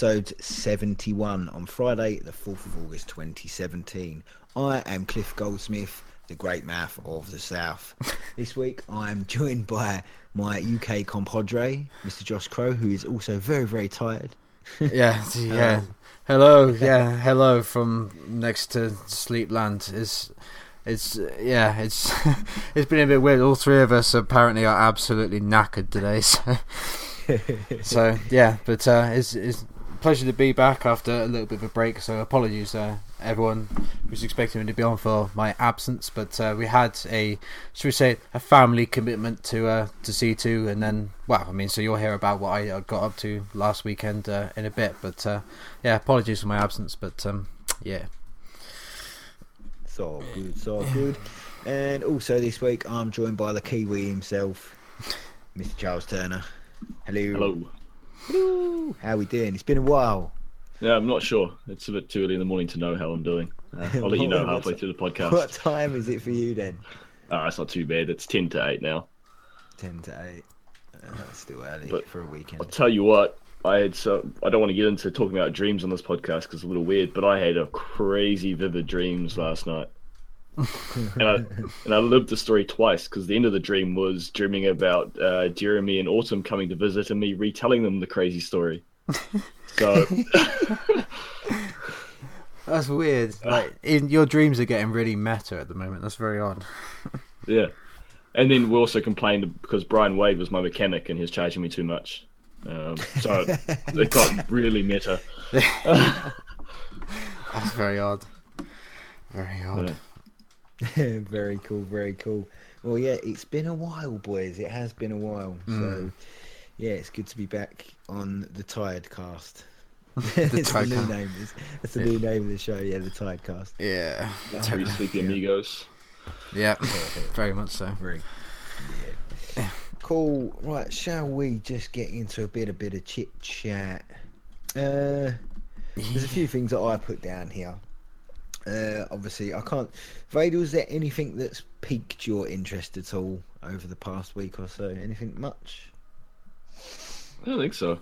episode 71 on Friday, the 4th of August 2017. I am Cliff Goldsmith, the great math of the South. this week I am joined by my UK compadre, Mr. Josh Crow, who is also very, very tired. yeah, yeah. hello, yeah, hello from next to Sleepland. Is it's yeah, it's it's been a bit weird. All three of us apparently are absolutely knackered today. So, so yeah, but uh, it's it's pleasure to be back after a little bit of a break. So apologies, uh, everyone who's expecting me to be on for my absence, but uh, we had a should we say a family commitment to uh, to see to, and then well, I mean, so you'll hear about what I uh, got up to last weekend uh, in a bit. But uh, yeah, apologies for my absence, but um, yeah. It's all good, it's all good. And also this week I'm joined by the Kiwi himself, Mr. Charles Turner. Hello. Hello. Hello. How we doing? It's been a while. Yeah, I'm not sure. It's a bit too early in the morning to know how I'm doing. Uh, I'll let you know halfway through the podcast. What time is it for you then? Uh, it's not too bad. It's 10 to 8 now. 10 to 8. Uh, that's still early But for a weekend. I'll tell you what, I had so I don't want to get into talking about dreams on this podcast because it's a little weird, but I had a crazy vivid dreams last night. And I and I lived the story twice because the end of the dream was dreaming about uh, Jeremy and Autumn coming to visit and me retelling them the crazy story. So That's weird. Like in your dreams are getting really meta at the moment. That's very odd. yeah, and then we also complained because Brian Wade was my mechanic and he was charging me too much. Um, so it got really meta. That's very odd. Very odd. Yeah. very cool, very cool. Well, yeah, it's been a while, boys. It has been a while. So, Mm. yeah, it's good to be back on the Tired Cast. The It's Tired new Cast. name. It's, it's the new name of the show. Yeah, the Tired Cast. Yeah. Three sleepy amigos. Yeah. Very much so. Very. Yeah. Cool. Right, shall we just get into a bit, a bit of chit chat? Uh, there's a few things that I put down here. Uh, obviously, I can't. Vader, was there anything that's piqued your interest at all over the past week or so? Anything much? I don't think so.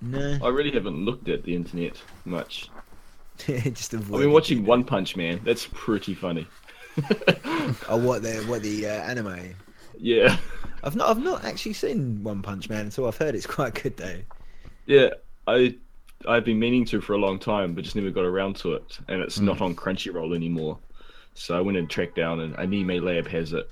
No. I really haven't looked at the internet much. just I've avoid been it. watching One Punch Man. That's pretty funny. Oh, what the what the uh, anime? Yeah, I've not I've not actually seen One Punch Man, so I've heard it's quite good though. yeah. I I've been meaning to for a long time, but just never got around to it. And it's not on Crunchyroll anymore. So I went and tracked down, and AnimeLab has it,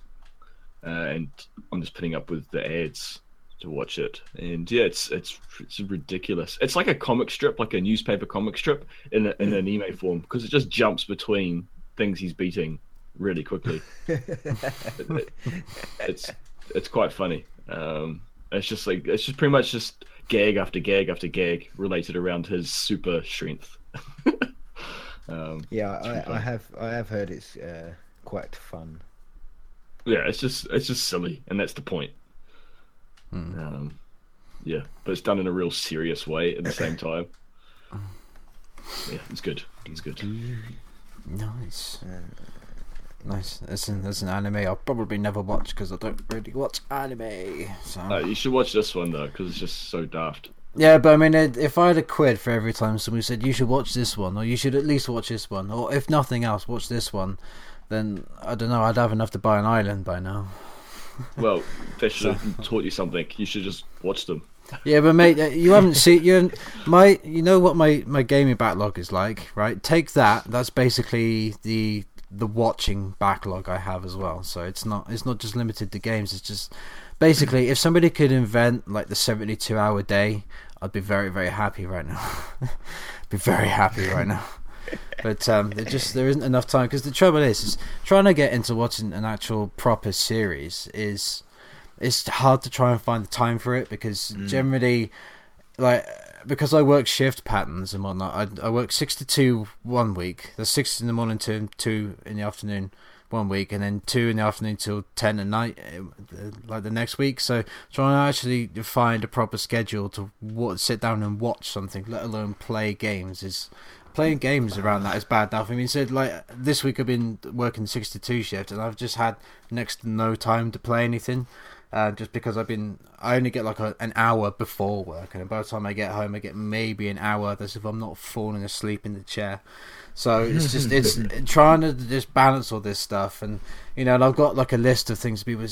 uh, and I'm just putting up with the ads to watch it. And yeah, it's it's it's ridiculous. It's like a comic strip, like a newspaper comic strip in a, in an anime form, because it just jumps between things he's beating really quickly. It- it- it's it's quite funny. Um, it's just like it's just pretty much just gag after gag after gag related around his super strength. um, Yeah, I, I have I have heard it's uh, quite fun. yeah, it's just it's just silly, and that's the point. Hmm. Um, yeah, but it's done in a real serious way at the same time. Yeah, it's good. It's good. Nice. Uh, Nice. That's an, an anime I'll probably never watch because I don't really watch anime. So. Uh, you should watch this one though, because it's just so daft. Yeah, but I mean, it- if I had a quid for every time somebody said you should watch this one, or you should at least watch this one, or if nothing else, watch this one, then I don't know. I'd have enough to buy an island by now. Well, that should have taught you something. You should just watch them. Yeah, but mate, uh, you haven't seen you my. You know what my my gaming backlog is like, right? Take that. That's basically the the watching backlog I have as well. So it's not it's not just limited to games. It's just basically if somebody could invent like the seventy two hour day, I'd be very very happy right now. be very happy right now. But um, it just there isn't enough time because the trouble is, is trying to get into watching an actual proper series is it's hard to try and find the time for it because generally like because I work shift patterns and whatnot I, I work six to two one week there's six in the morning to two in the afternoon one week and then two in the afternoon till ten at night uh, like the next week so trying to actually find a proper schedule to wa sit down and watch something let alone play games is playing games around that is bad enough. I mean, so like this week I've been working six to two shift, and I've just had next to no time to play anything. Uh, just because I've been, I only get like a, an hour before work, and by the time I get home, I get maybe an hour. That's if I'm not falling asleep in the chair. So it's just it's trying to just balance all this stuff, and you know, and I've got like a list of things people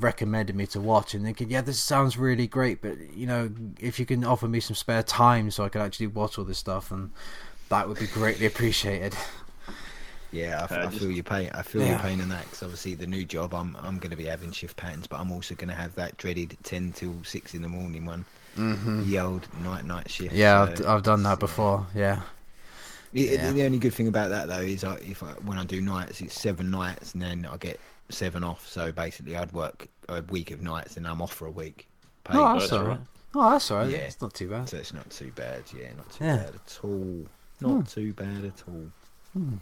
recommended me to watch, and thinking, yeah, this sounds really great, but you know, if you can offer me some spare time so I can actually watch all this stuff, and that would be greatly appreciated. Yeah, I, Uh, I just- feel your pain. I feel Yeah. your pain in that because obviously the new job, I'm I'm going to be having shift patterns, but I'm also going to have that dreaded ten till six in the morning one, Mm-hmm. the old night night shift. Yeah, so I've, I've done that uh, before. Yeah, The, Yeah. the only good thing about that though is I, if I, when I do nights, it's seven nights and then I get seven off. So basically, I'd work a week of nights and I'm off for a week. Paid. oh, that's that's all all right. right. Oh, that's all right. Yeah. It's not too bad. So it's not too bad. Yeah, not too Yeah. bad at all. Not too bad at all. Hmm.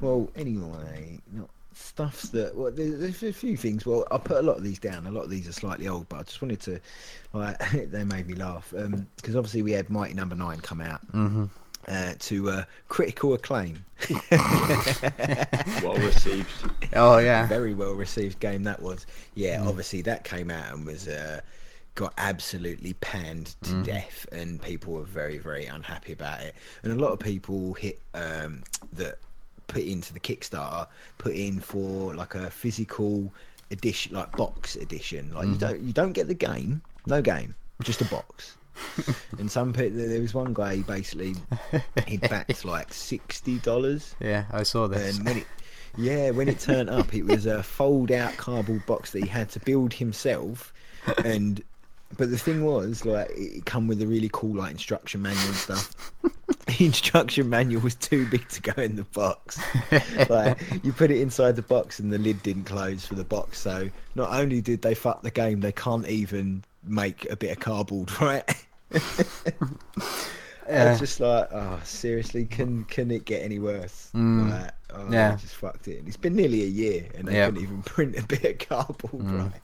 Well, anyway, not stuffs that. Well, there's, there's a few things. Well, I put a lot of these down. A lot of these are slightly old, but I just wanted to. Like, they made me laugh because obviously we had Mighty Number Nine come out hmm uh, to uh, critical acclaim. Well received. Oh yeah. Very well received game that was. Yeah, Mm. obviously that came out and was uh, got absolutely panned to Mm. death, and people were very very unhappy about it. And a lot of people hit um, that put into the Kickstarter put in for like a physical edition, like box edition. Like you Mm. don't you don't get the game, no game, just a box. and some people, there was one guy he basically he backed like sixty dollars Yeah, I saw this. and when it, yeah, when it turned up, it was a fold-out cardboard box that he had to build himself. And but the thing was, like, it come with a really cool like instruction manual and stuff. The instruction manual was too big to go in the box. like, you put it inside the box, and the lid didn't close for the box. So not only did they fuck the game, they can't even make a bit of cardboard, right? Yeah. It's just like, oh, seriously, can can it get any worse? Mm. Like, oh, Yeah. just fucked it. It's been nearly a year, and they Yeah. couldn't even print a bit of cardboard, Mm. right?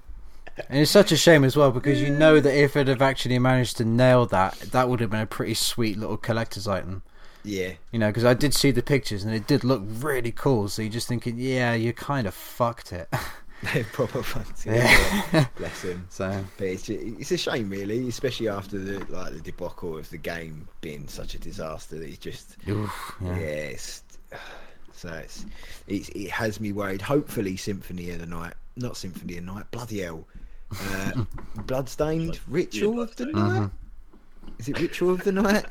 And it's such a shame as well because you know that if it have actually managed to nail that, that would have been a pretty sweet little collector's item. Yeah, You know, because I did see the pictures and it did look really cool. So you're just thinking, yeah, you kind of fucked it. they're proper fucked it. Yeah. Bless him. so But it's it's a shame, really, especially after the like the debacle of the game being such a disaster. That it's just oof, yeah, yeah. it's, so it's, it's it has me worried. Hopefully, Symphony of the Night, not Symphony of the Night, bloody hell, uh, Bloodstained Ritual of the Bloodstained. Night. Is it Ritual of the Night?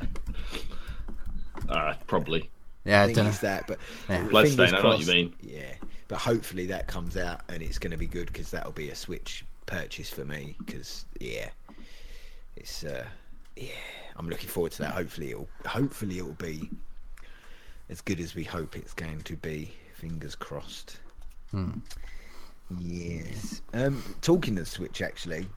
Uh, probably. yeah, I I think it's that, but Yeah. fingers Bloodstained, I know what you mean. Yeah, but hopefully that comes out and it's going to be good because that'll be a Switch purchase for me. Because yeah, it's uh, yeah, I'm looking forward to that. Hopefully it'll hopefully it'll be as good as we hope it's going to be. Fingers crossed. Hmm. Yes. Um, talking of Switch, actually,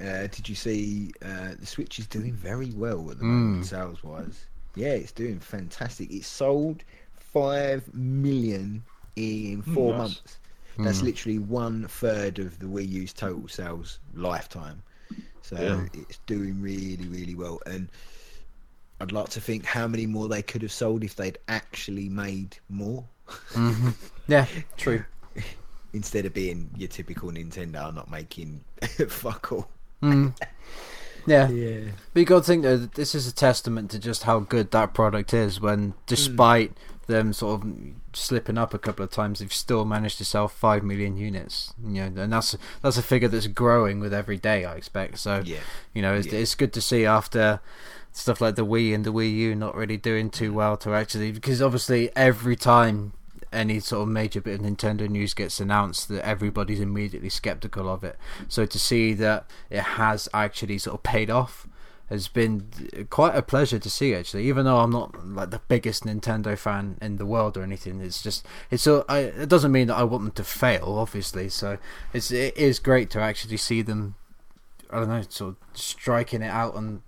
uh, did you see uh, the Switch is doing very well at the moment, Mm. sales wise? Yeah, it's doing fantastic. It sold five million in four nice. months. That's Mm. literally one third of the Wii U's total sales lifetime. So Yeah. it's doing really, really well. And I'd like to think how many more they could have sold if they'd actually made more hmm Yeah, true. instead of being your typical Nintendo not making fuck all. Mm. Yeah. Yeah. But you got to think that this is a testament to just how good that product is. When, despite them sort of slipping up a couple of times, they've still managed to sell five million units. You know, and that's that's a figure that's growing with every day. I expect. So, Yeah. you know, it's, Yeah. it's good to see after stuff like the Wii and the Wii U not really doing too well to actually because obviously every time any sort of major bit of Nintendo news gets announced that everybody's immediately skeptical of it. So to see that it has actually sort of paid off has been quite a pleasure to see actually even though I'm not like the biggest Nintendo fan in the world or anything it's just it's so I, it doesn't mean that I want them to fail obviously so it's it is great to actually see them I don't know sort of striking it out and,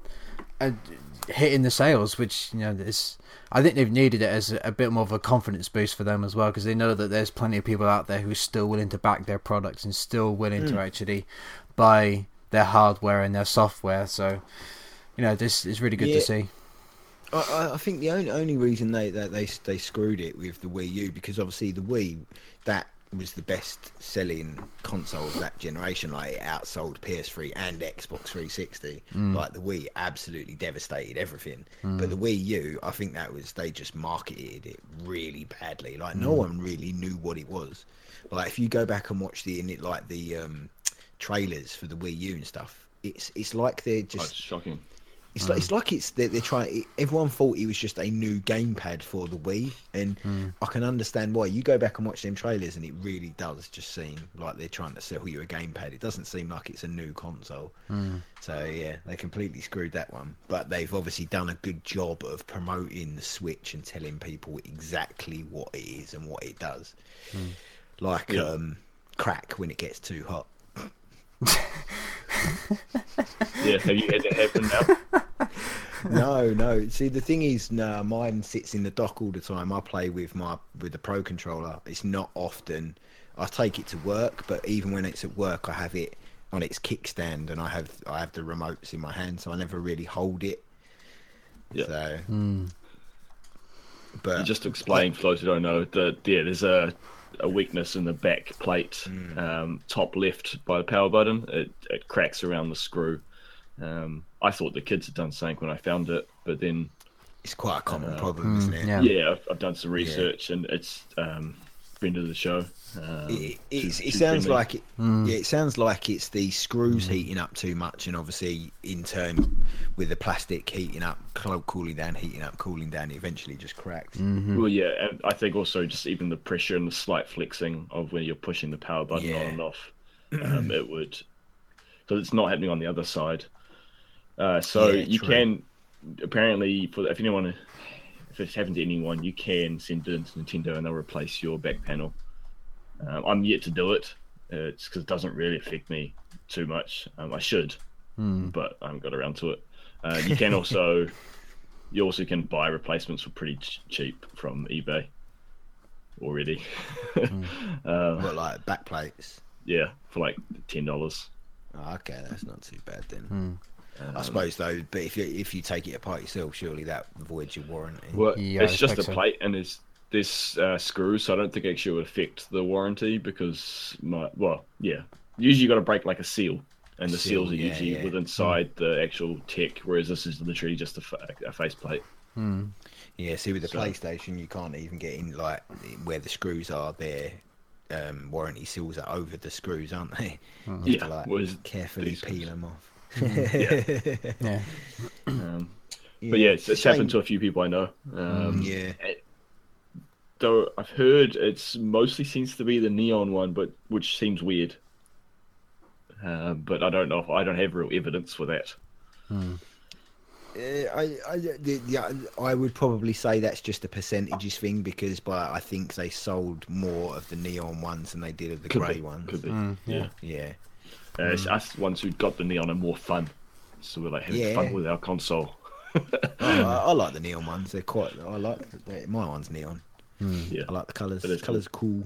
and hitting the sales which you know is I think they've needed it as a, a bit more of a confidence boost for them as well because they know that there's plenty of people out there who are still willing to back their products and still willing to hmm. actually buy their hardware and their software. So, you know, this is really good Yeah. to see. I, I- I think the only only reason they that they they screwed it with the Wii U because obviously the Wii that was the best selling console of that generation. Like it outsold PS3 and Xbox 360. Mm. Like the Wii absolutely devastated everything. Mm. But the Wii U, I think that was they just marketed it really badly. Like no mm. one really knew what it was. Like if you go back and watch the in it like the um, trailers for the Wii U and stuff, it's it's like they're Oh, just it's shocking. It's like mm. it's like it's they're, they're trying. Everyone thought it was just a new gamepad for the Wii, and mm. I can understand why. You go back and watch them trailers, and it really does just seem like they're trying to sell you a gamepad. It doesn't seem like it's a new console. Mm. So yeah, they completely screwed that one. But they've obviously done a good job of promoting the Switch and telling people exactly what it is and what it does. Like Yeah. um, crack when it gets too hot. Yeah, have you had that happen now? no, no. See, the thing is, no, mine sits in the dock all the time. I play with my with the pro controller. It's not often. I take it to work, but even when it's at work, I have it on its kickstand, and I have I have the remotes in my hand, so I never really hold it. Yeah. So, Hmm. but just to explain for those who don't know that yeah, there's a a weakness in the back plate, Mm. um, top left by the power button. It it cracks around the screw. Um, I thought the kids had done something when I found it, but then it's quite a common Uh, problem, isn't it? yeah. yeah, I've, I've done some research and it's um, friend of the show. Um, It, it's, too- it too sounds friendly. like it. Yeah, it sounds like it's the screws heating up too much, and obviously, in turn, with the plastic heating up, cooling down, heating up, cooling down, it eventually just cracks. Well, yeah, and I think also just even the pressure and the slight flexing of when you're pushing the power button Yeah. on and off, um, it would. So it's not happening on the other side. Uh, so Yeah, you true. can apparently, for if anyone, if it's happened to anyone, you can send it to Nintendo and they'll replace your back panel. Um, I'm yet to do it. Uh, it's because it doesn't really affect me too much. Um, I should, but I haven't got around to it. Uh, you can also, you also can buy replacements for pretty ch- cheap from eBay already. um, But like back plates. yeah, for like ten dollars. Oh, okay, that's not too bad then. I suppose though, but if you if you take it apart yourself, surely that voids your warranty. Well, Yeah, I it's just a so. plate and there's there's uh, screws, so I don't think actually it would affect the warranty because my well, yeah, usually you got to break like a seal, and the Seal, seals are yeah, usually yeah. within inside the actual tech, whereas this is literally just a, fa- a face plate. Yeah, see with the So- PlayStation, you can't even get in like where the screws are. Their um, warranty seals are over the screws, aren't they? You have Yeah, to, like carefully peel them off. Yeah. Um, but yeah, it's, it's happened to a few people I know. Um, Yeah, Though I've heard it's mostly seems to be the neon one, but which seems weird. Uh, but I don't know. if I don't have real evidence for that. Uh, I, I, yeah, I would probably say that's just a percentages thing because, but I think they sold more of the neon ones than they did of the grey ones. Could be. Mm, yeah. Yeah, Uh, it's us ones who got the neon are more fun. So we're like having Yeah. fun with our console. I, I, I like the neon ones. They're quite. I like my one's neon. Yeah. I like the colours. It is colours cool.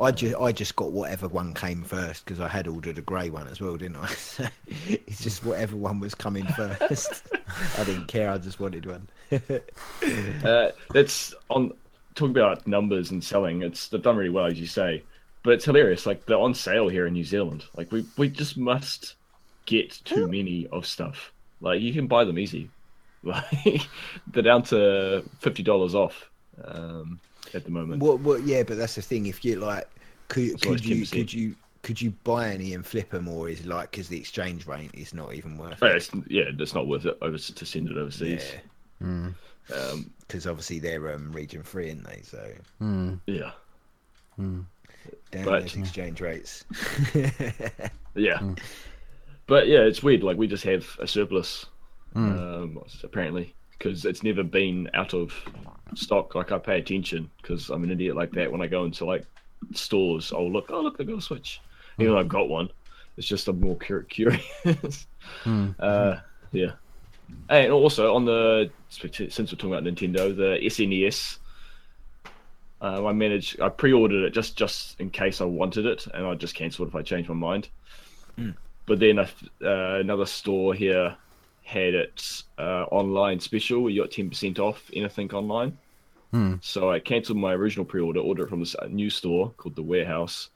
I just I just got whatever one came first because I had ordered a grey one as well, didn't I? So it's just whatever one was coming first. I didn't care. I just wanted one. Uh, that's on talking about numbers and selling. It's they've done really well, as you say, but it's hilarious. Like they're on sale here in New Zealand. Like we we just must get too many of stuff. Like you can buy them easy. Like they're down to fifty dollars off um, at the moment. What? What? Yeah, but that's the thing. If you like, could It's always could you could you could you buy any and flip them, or is like because the exchange rate is not even worth But it? it's, yeah, it's not worth it over to send it overseas. Yeah, Um, because obviously they're um, region free, aren't they? So Hmm. yeah, damn But- exchange rates. yeah. But yeah, it's weird. Like we just have a surplus, um, apparently, because it's never been out of stock. Like I pay attention because I'm an idiot like that. When I go into like stores, I'll look. Oh, look, they got a Switch. Even though I've got one, it's just I'm more cur- curious. uh, yeah. And also on the since we're talking about Nintendo, the SNES. Um, I managed. I pre-ordered it just just in case I wanted it, and I just cancelled if I changed my mind. But then a, uh, another store here had it uh, online special. You got ten percent off anything online. Hmm. So I cancelled my original pre-order, ordered it from this new store called the Warehouse,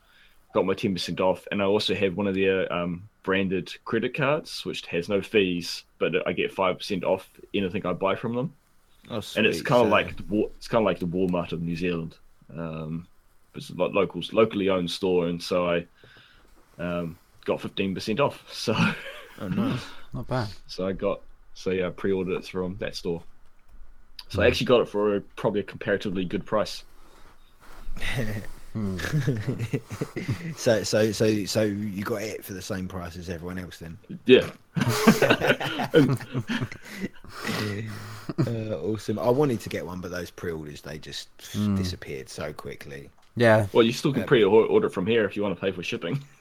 got my ten percent off, and I also have one of their um, branded credit cards, which has no fees, but I get five percent off anything I buy from them. Oh, and it's kind of So- like the it's kind of like the Walmart of New Zealand. Um, it's a lo- locals locally owned store, and so I um, got fifteen percent off. So Oh, nice. Not bad. so I got so yeah, I pre-ordered it from that store. So. I actually got it for a, probably a comparatively good price. Hmm. so, so, so, so you got it for the same price as everyone else then? Yeah, Uh, awesome. I wanted to get one, but those pre-orders they just Hmm. disappeared so quickly. Yeah, well, you still can Yeah. pre-order from here if you want to pay for shipping.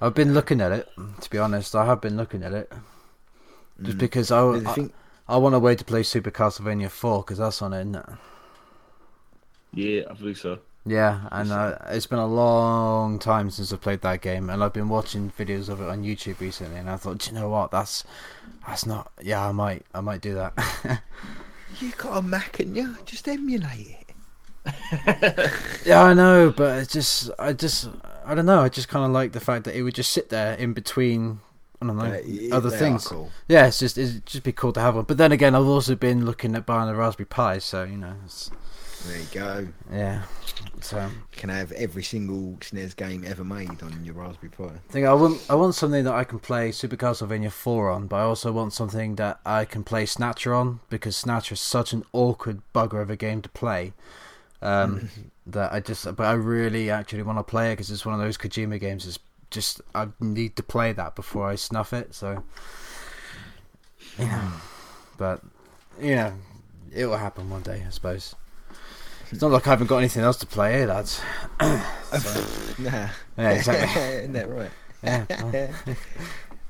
I've been looking at it. To be honest, I have been looking at it just Mm. because I, But the I, thing- I want a way to play Super Castlevania Four because that's on it. Isn't it? yeah, I believe so. Yeah, and uh, it's been a long time since I played that game, and I've been watching videos of it on YouTube recently, and I thought, "Do you know what? That's that's not. Yeah, I might, I might do that. you got a Mac and you just emulate it. yeah, I know, but it's just, I just, I don't know. I just kind of like the fact that it would just sit there in between. I don't know Uh, y- other they things. cool. Yeah, it's just it'd just be cool to have one. But then again, I've also been looking at buying a Raspberry Pi, so you know, it's, There you go. yeah. So can I have every single SNES game ever made on your Raspberry Pi. I think I want I want something that I can play Super Castlevania 4 on, but I also want something that I can play Snatcher on because Snatcher is such an awkward bugger of a game to play. Um, that I just, but I really actually want to play it because it's one of those Kojima games. It's just I need to play that before I snuff it. So, you know, but you know, it will happen one day, I suppose. It's not like I haven't got anything else to play, lads? So, Nah. yeah, exactly. Isn't that right? Yeah,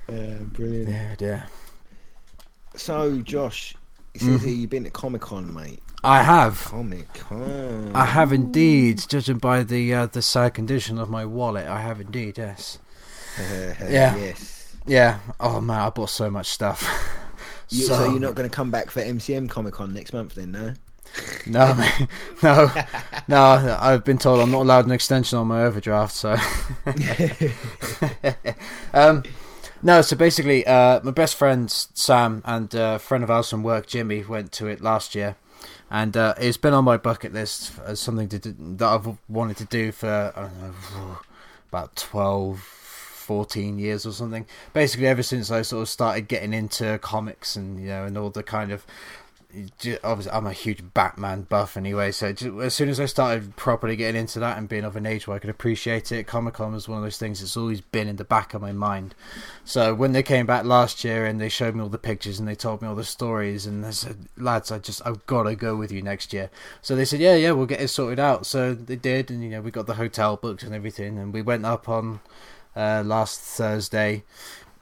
Uh, brilliant. yeah, yeah. So, Josh, it says Mhm. here you've been to Comic Con, mate. I have. Comic Con. I have indeed, judging by the uh, the sad condition of my wallet. I have indeed, yes. Yeah. Yes. Yeah. Oh man, I bought so much stuff. You, so, you're not going to come back for MCM Comic Con next month, then, no? No, no, no. I've been told I'm not allowed an extension on my overdraft. So, um, no. So basically, uh, my best friend Sam and uh, a friend of ours from work, Jimmy, went to it last year, and uh, it's been on my bucket list as something do, that I've wanted to do for know about 12, 14 years or something. Basically, ever since I sort of started getting into comics and you know and all the kind of obviously I'm a huge Batman buff anyway, so ju- as soon as I started properly getting into that and being of an age where I could appreciate it, Comic Con was one of those things that's always been in the back of my mind. So when they came back last year and they showed me all the pictures and they told me all the stories and they said, lads, I just I've got to go with you next year. So they said, yeah, yeah, we'll get it sorted out. So they did, and you know we got the hotel booked and everything, and we went up on uh, last Thursday.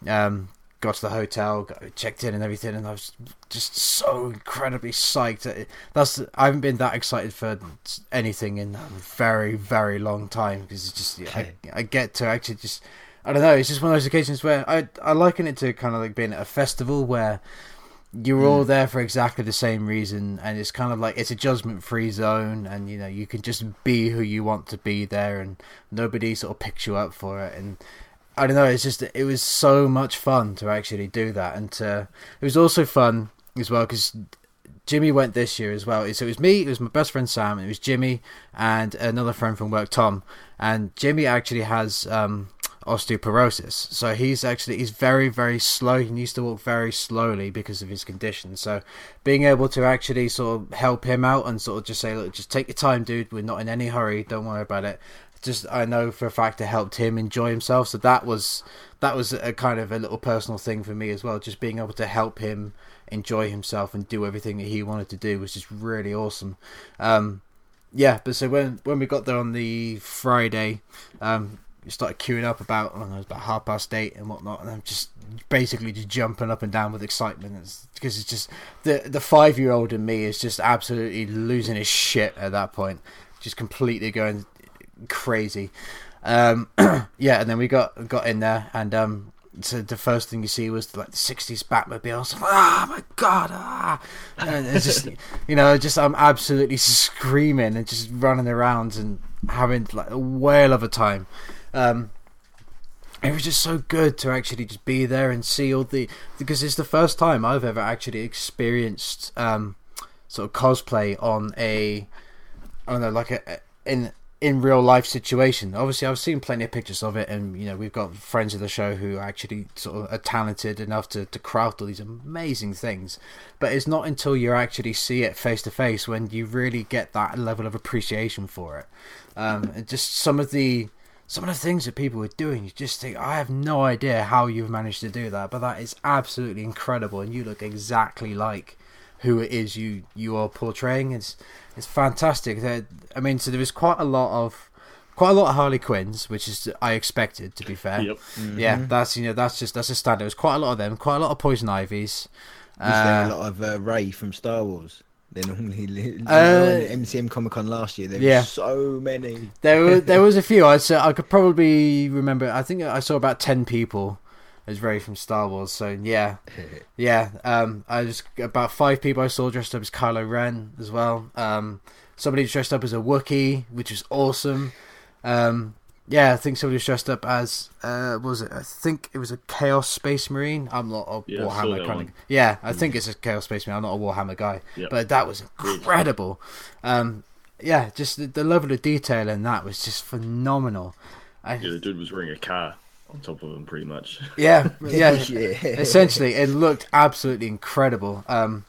Um, got to the hotel, got, checked in and everything, and I was just so incredibly psyched. That's I haven't been that excited for anything in a very very long time because it's just I, I get to actually just I don't know. It's just one of those occasions where I I liken it to kind of like being at a festival where you're all mm. there for exactly the same reason and it's kind of like it's a judgment free zone and you know you can just be who you want to be there and nobody sort of picks you up for it and I don't know. It's just it was so much fun to actually do that, and to, it was also fun as well because Jimmy went this year as well. So it was me, it was my best friend Sam, it was Jimmy and another friend from work, Tom. And Jimmy actually has um, osteoporosis, so he's actually he's very very slow. He needs to walk very slowly because of his condition. So being able to actually sort of help him out and sort of just say, look, just take your time, dude. We're not in any hurry. Don't worry about it just I know for a fact it helped him enjoy himself. So that was that was a kind of a little personal thing for me as well. Just being able to help him enjoy himself and do everything that he wanted to do was just really awesome. Um, yeah, but so when when we got there on the Friday, um, we started queuing up about I don't know, about half past eight and whatnot, and I'm just basically just jumping up and down with excitement it's, because it's just the the five year old in me is just absolutely losing his shit at that point, just completely going crazy. Um, yeah, and then we got got in there, and um, so the first thing you see was like the '60s Batmobile. I was like, "Ah, my god!" Ah, and it's just you know, just I'm absolutely screaming and just running around and having like a whale of a time. Um, it was just so good to actually just be there and see all the because it's the first time I've ever actually experienced um, sort of cosplay on a I don't know like a in in real life situation. Obviously, I've seen plenty of pictures of it, and you know we've got friends of the show who actually sort of are talented enough to to craft all these amazing things. But it's not until you actually see it face to face when you really get that level of appreciation for it. Um, and just some of the some of the things that people are doing, you just think, I have no idea how you've managed to do that, but that is absolutely incredible, and you look exactly like who it is you you are portraying. It's it's fantastic. I mean, so there is quite a lot of quite a lot of Harley Quinns, which is I expected to be fair. Yep. Mm-hmm. Yeah, that's you know that's just that's a standard. There's quite a lot of them, quite a lot of Poison Ivies. Was there Uh, a lot of uh, Rey from Star Wars? They normally li- Uh, uh, MCM Comic Con last year. There yeah. were so many. there were there was a few. I said I could probably remember. I think I saw about ten people as Rey from Star Wars. So yeah, yeah. Um, I was about five people I saw dressed up as Kylo Ren as well. Um, somebody dressed up as a Wookiee, which was awesome. Um, yeah, I think somebody was dressed up as uh, what was it? I think it was a Chaos Space Marine. I'm not a Yeah, Warhammer kind of. Yeah, I think it's a Chaos Space Marine. I'm not a Warhammer guy, Yep. but that was incredible. Um, yeah, just the, the level of detail in that was just phenomenal. I, Yeah, the dude was wearing a car on top of him, pretty much. yeah, yeah. Yeah. Essentially, it looked absolutely incredible. Um,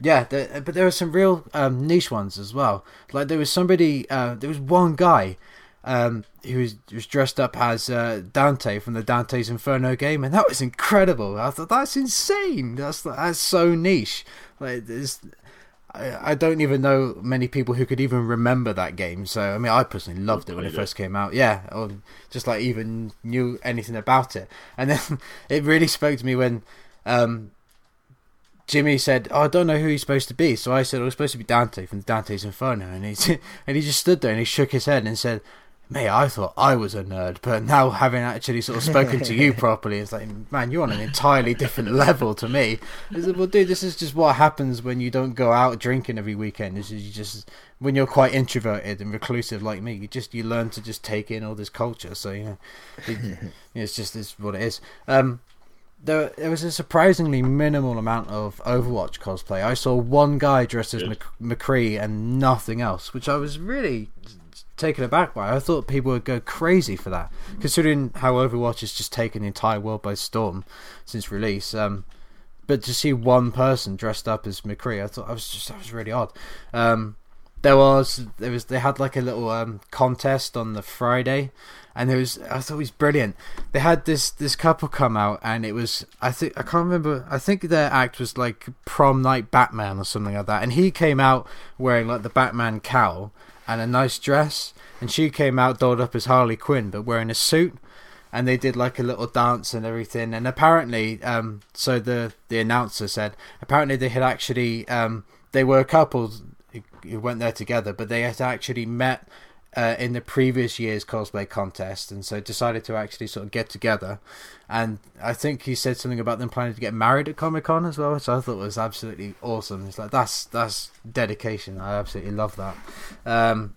yeah, there, but there were some real um, niche ones as well. Like there was somebody, uh, there was one guy um, who was, was dressed up as uh, Dante from the Dante's Inferno game, and that was incredible. I thought that's insane. That's that's so niche. Like there's. I I don't even know many people who could even remember that game. So I mean, I personally loved it when it first came out. Yeah, or just like even knew anything about it. And then it really spoke to me when um, Jimmy said, oh, "I don't know who he's supposed to be." So I said, "Oh, was supposed to be Dante from Dante's Inferno." And he and he just stood there and he shook his head and said. Mate, I thought I was a nerd, but now having actually sort of spoken to you properly, it's like, man, you're on an entirely different level to me. I said, well, dude, this is just what happens when you don't go out drinking every weekend. This is you just when you're quite introverted and reclusive like me, you just you learn to just take in all this culture. So you know, it, it's just it's what it is. Um, there, there was a surprisingly minimal amount of Overwatch cosplay. I saw one guy dressed as Mc, McCree and nothing else, which I was really taken aback by. I thought people would go crazy for that, considering how Overwatch has just taken the entire world by storm since release. Um, but to see one person dressed up as McCree, I thought I was just that was really odd. Um, there was there was they had like a little um, contest on the Friday, and it was I thought it was brilliant. They had this this couple come out, and it was I think I can't remember. I think their act was like prom night Batman or something like that, and he came out wearing like the Batman cowl and a nice dress, and she came out dolled up as Harley Quinn but wearing a suit and they did like a little dance and everything. And apparently, um, so the the announcer said apparently they had actually um, they were a couple who, who went there together, but they had actually met. Uh, in the previous year's cosplay contest, and so decided to actually sort of get together. And I think he said something about them planning to get married at Comic Con as well, which I thought was absolutely awesome. It's like that's that's dedication. I absolutely love that. Um,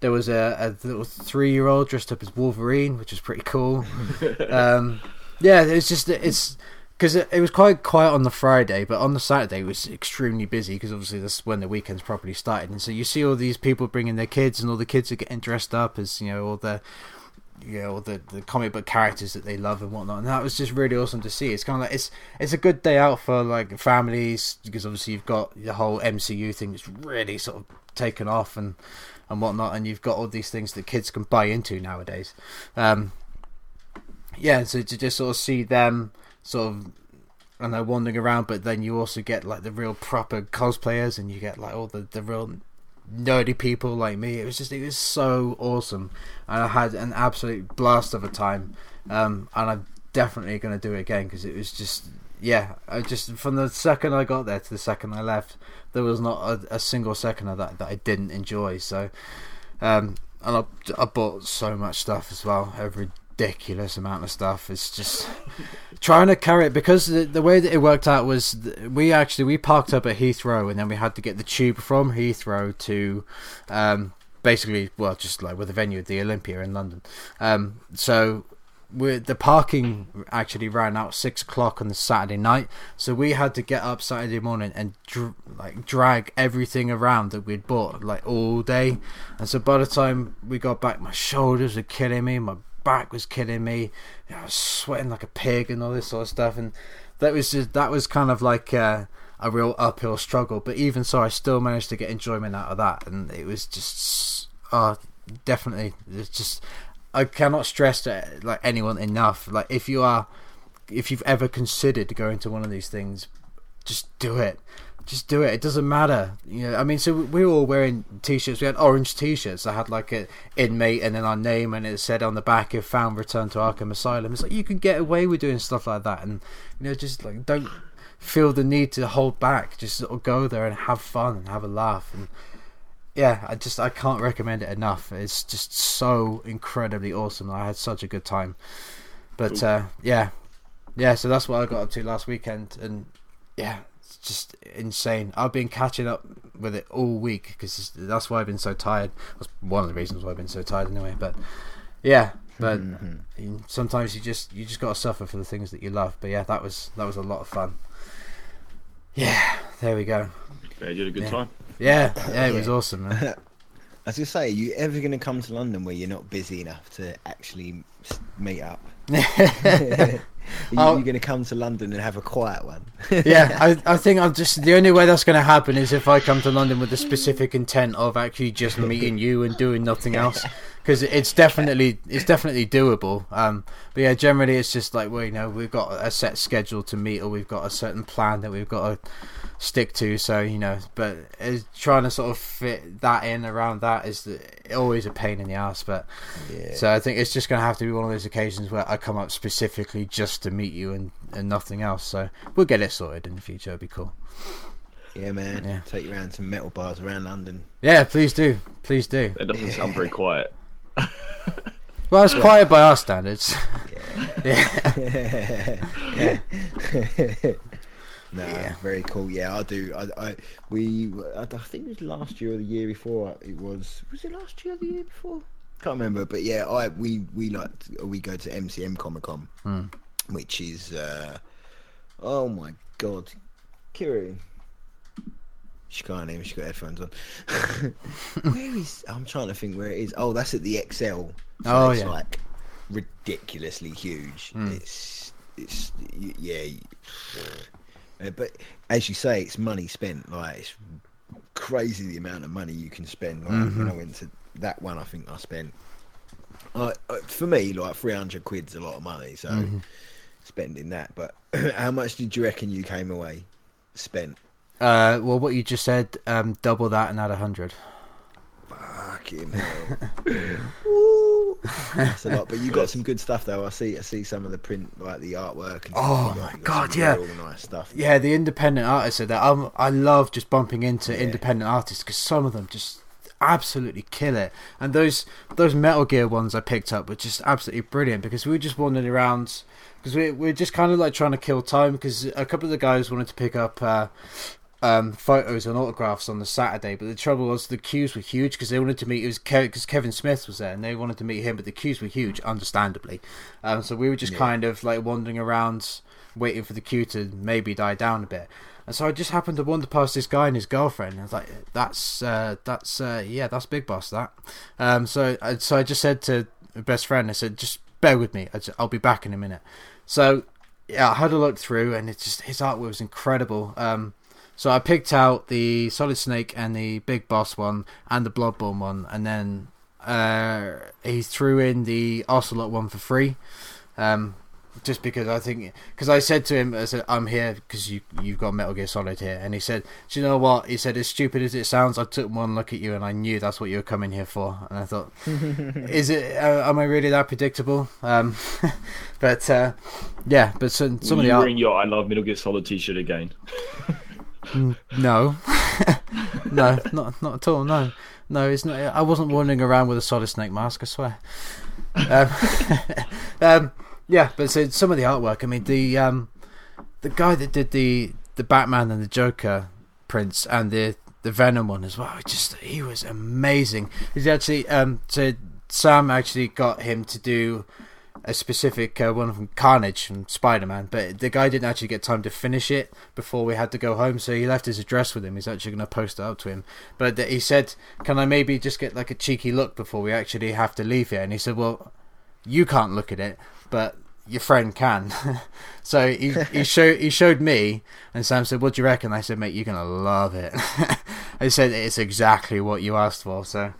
there was a, a little three year old dressed up as Wolverine, which was pretty cool. um, yeah, it's just it's because it, it was quite quiet on the Friday, but on the Saturday it was extremely busy because obviously that's when the weekends properly started, and so you see all these people bringing their kids, and all the kids are getting dressed up as you know all the you know all the, the comic book characters that they love and whatnot, and that was just really awesome to see. It's kind of like it's it's a good day out for like families because obviously you've got the whole MCU thing that's really sort of taken off and and whatnot, and you've got all these things that kids can buy into nowadays. Um, yeah, so to just sort of see them sort of and they're wandering around, but then you also get like the real proper cosplayers, and you get like all the the real nerdy people like me. It was just it was so awesome, and I had an absolute blast of a time. Um, and I'm definitely going to do it again because it was just yeah. I just from the second I got there to the second I left, there was not a, a single second of that that I didn't enjoy. So, um, and I, I bought so much stuff as well over ridiculous amount of stuff. It's just trying to carry it because the, the way that it worked out was we actually we parked up at Heathrow and then we had to get the tube from Heathrow to um, basically well just like with the venue the Olympia in London. Um, so we the parking actually ran out six o'clock on the Saturday night, so we had to get up Saturday morning and dr- like drag everything around that we'd bought like all day, and so by the time we got back, my shoulders were killing me, my back was killing me, I was sweating like a pig and all this sort of stuff, and that was just that was kind of like. Uh, a real uphill struggle, but even so, I still managed to get enjoyment out of that, and it was just, uh, definitely, it's just I cannot stress to like anyone enough. Like if you are, if you've ever considered going to one of these things, just do it. Just do it. It doesn't matter. You know, I mean, so we were all wearing t-shirts. We had orange t-shirts that had like an inmate and then our name, and it said on the back, "If found, return to Arkham Asylum." It's like you can get away with doing stuff like that, and you know, just like don't feel the need to hold back. Just sort of go there and have fun and have a laugh and yeah, I just I can't recommend it enough. It's just so incredibly awesome. I had such a good time. But uh, yeah, yeah. So that's what I got up to last weekend, and yeah, it's just insane. I've been catching up with it all week because that's why I've been so tired. That's one of the reasons why I've been so tired anyway. But yeah, but mm-hmm. sometimes you just you just got to suffer for the things that you love. But yeah, that was that was a lot of fun. Yeah, there we go. Yeah, you had a good yeah. time. Yeah, yeah, it was awesome, man. I was gonna say, are you ever gonna come to London where you're not busy enough to actually meet up? are you, are gonna come to London and have a quiet one? yeah, I, I think I'm just the only way that's gonna happen is if I come to London with the specific intent of actually just meeting you and doing nothing else, because it's definitely it's definitely doable. Um, but yeah, generally it's just like well, you know, we've got a set schedule to meet, or we've got a certain plan that we've got to stick to. So you know, but uh, trying to sort of fit that in around that is always a pain in the ass. But yeah. so I think it's just going to have to be one of those occasions where I come up specifically just to meet you and, and nothing else. So we'll get it sorted in the future. It'll be cool. Yeah, man. Yeah. Take you around some metal bars around London. Yeah, please do. Please do. It doesn't yeah. sound very quiet. well, it's quiet by our standards. Yeah. yeah. yeah. No, yeah. very cool. Yeah, I do. I, I we, I, I, think it was last year or the year before. It was. Was it last year or the year before? Can't remember. But yeah, I we we like we go to MCM Comic Con, hmm. which is. uh Oh my god, Kiri. She can't even. She got headphones on. where is? I'm trying to think where it is. Oh, that's at the ExCeL. So oh it's yeah. Like ridiculously huge. Mm. It's it's yeah. Uh, but as you say, it's money spent. Like it's crazy the amount of money you can spend. Like mm-hmm. when I went to that one, I think I spent. Uh, for me, like three hundred quid's a lot of money, so mm-hmm. spending that. But how much did you reckon you came away spent? Uh, well, what you just said, um, double that and add a hundred. Fucking hell. That's a lot, but you got some good stuff though. I see, I see some of the print, like the artwork. And oh my god, yeah, nice stuff. Yeah, the independent artists are that I'm, I love just bumping into yeah. independent artists because some of them just absolutely kill it. And those those Metal Gear ones I picked up were just absolutely brilliant because we were just wandering around because we we're just kind of like trying to kill time because a couple of the guys wanted to pick up uh, um, photos and autographs on the Saturday, but the trouble was the queues were huge because they wanted to meet. It was because Ke- Kevin Smith was there, and they wanted to meet him, but the queues were huge, understandably. Um, so we were just yeah. kind of like wandering around, waiting for the queue to maybe die down a bit. And so I just happened to wander past this guy and his girlfriend. And I was like, "That's uh, that's uh, yeah, that's Big Boss." That. Um, so uh, so I just said to best friend, I said, "Just bear with me. I'll be back in a minute." So yeah, I had a look through, and it's just his artwork was incredible. Um, so I picked out the Solid Snake and the Big Boss one and the Bloodborne one, and then uh, he threw in the Ocelot one for free. Um, just because I think, because I said to him, I said, I'm here because you you've got Metal Gear Solid here, and he said, Do you know what? He said, as stupid as it sounds, I took one look at you and I knew that's what you were coming here for, and I thought, is it? Uh, am I really that predictable? Um, but uh, yeah, but some, some Will of the you bring your I love Metal Gear Solid T-shirt again. Mm, no, no, not not at all. No, no, it's not. I wasn't wandering around with a solid snake mask. I swear. um, um, yeah, but so some of the artwork. I mean, the um, the guy that did the the Batman and the Joker prints and the the Venom one as well. Just he was amazing. He's actually um, so Sam actually got him to do a specific uh, one from Carnage from Spider Man, but the guy didn't actually get time to finish it before we had to go home, so he left his address with him. He's actually going to post it up to him. But he said, Can I maybe just get like a cheeky look before we actually have to leave here? And he said, Well, you can't look at it, but your friend can. so he he showed he showed me, and Sam said, "What do you reckon?" I said, "Mate, you're gonna love it." I said, "It's exactly what you asked for." So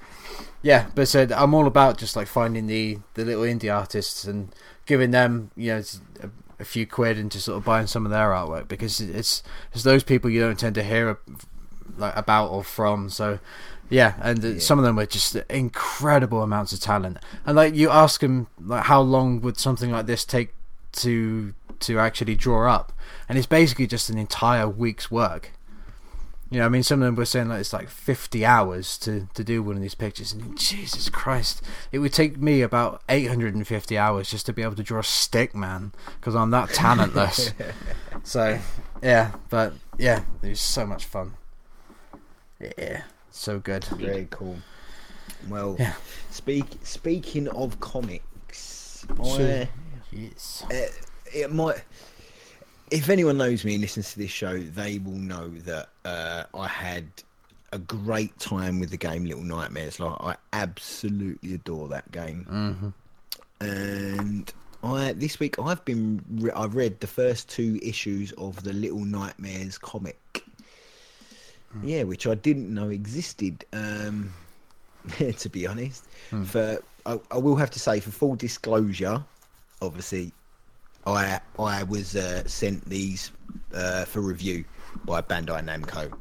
yeah, but said I'm all about just like finding the the little indie artists and giving them you know a, a, few quid and just sort of buying some of their artwork because it's it's those people you don't tend to hear like about or from. So yeah, and yeah. some of them were just incredible amounts of talent. And like you ask them like how long would something like this take to to actually draw up, and it's basically just an entire week's work. You know, I mean, some of them were saying like it's like 50 hours to, to do one of these pictures, and Jesus Christ, it would take me about 850 hours just to be able to draw a stick man because I'm that talentless. so, yeah, but yeah, it was so much fun. Yeah, so good. Very cool. Well, yeah. speak speaking of comics, sure. I, yes, uh, it might if anyone knows me and listens to this show, they will know that uh, I had a great time with the game Little Nightmares. Like I absolutely adore that game. Mm-hmm. And I this week I've been re- I've read the first two issues of the Little Nightmares comic. Mm. Yeah, which I didn't know existed. Um, to be honest, mm. for I, I will have to say, for full disclosure, obviously I I was uh, sent these uh, for review by Bandai Namco,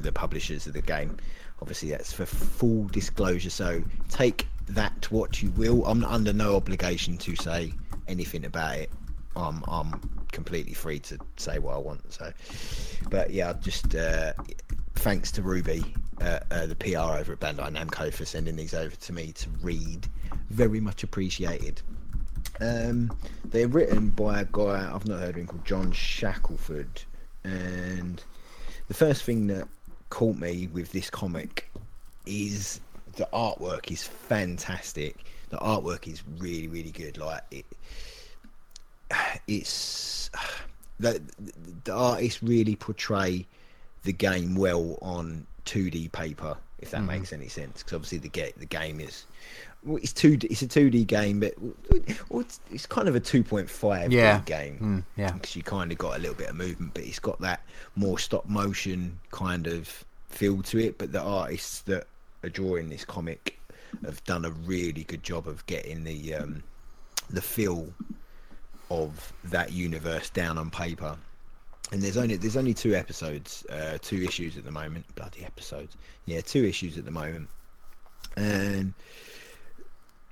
the publishers of the game. Obviously, that's for full disclosure. So take that what you will. I'm under no obligation to say anything about it. I'm I'm completely free to say what I want. So, but yeah, just uh, thanks to Ruby, uh, uh, the PR over at Bandai Namco, for sending these over to me to read. Very much appreciated. Um, they're written by a guy I've not heard of him called John Shackelford, and the first thing that caught me with this comic is the artwork is fantastic. The artwork is really, really good. Like it, it's the the artists really portray the game well on 2D paper, if that mm-hmm. makes any sense. Because obviously the get the game is it's two. It's a two D game, but it's, it's, kind of a two point five yeah. game. Mm, yeah, because you kind of got a little bit of movement, but it's got that more stop motion kind of feel to it. But the artists that are drawing this comic have done a really good job of getting the um, the feel of that universe down on paper. And there's only there's only two episodes, uh, two issues at the moment. Bloody episodes, yeah, two issues at the moment, and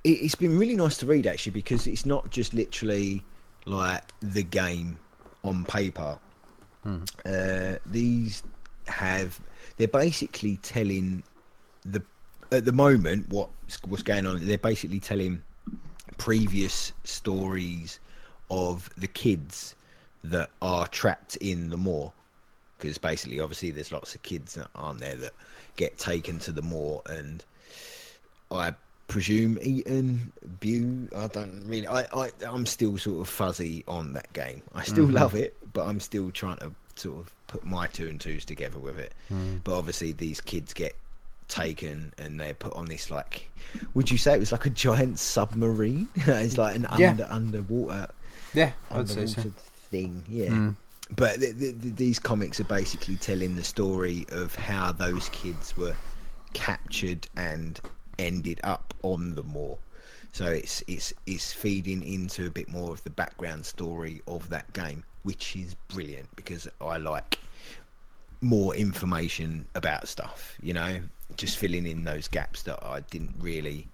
it, has been really nice to read actually because it's not just literally like the game on paper. Hmm. Uh, these have they're basically telling the at the moment what's what's going on. They're basically telling previous stories of the kids that are trapped in the Maw because basically obviously there's lots of kids that aren't there that get taken to the Maw and I presume Ethan Bew. I don't really. I, I I'm still sort of fuzzy on that game. I still mm-hmm. love it, but I'm still trying to sort of put my two and twos together with it. Mm. But obviously, these kids get taken and they're put on this like. Would you say it was like a giant submarine? it's like an yeah. under underwater. Yeah, I'd so. thing. Yeah. Mm. But the, the, the, these comics are basically telling the story of how those kids were captured and ended up on the Maw. So it's it's it's feeding into a bit more of the background story of that game, which is brilliant because I like more information about stuff. You know, just filling in those gaps that I didn't really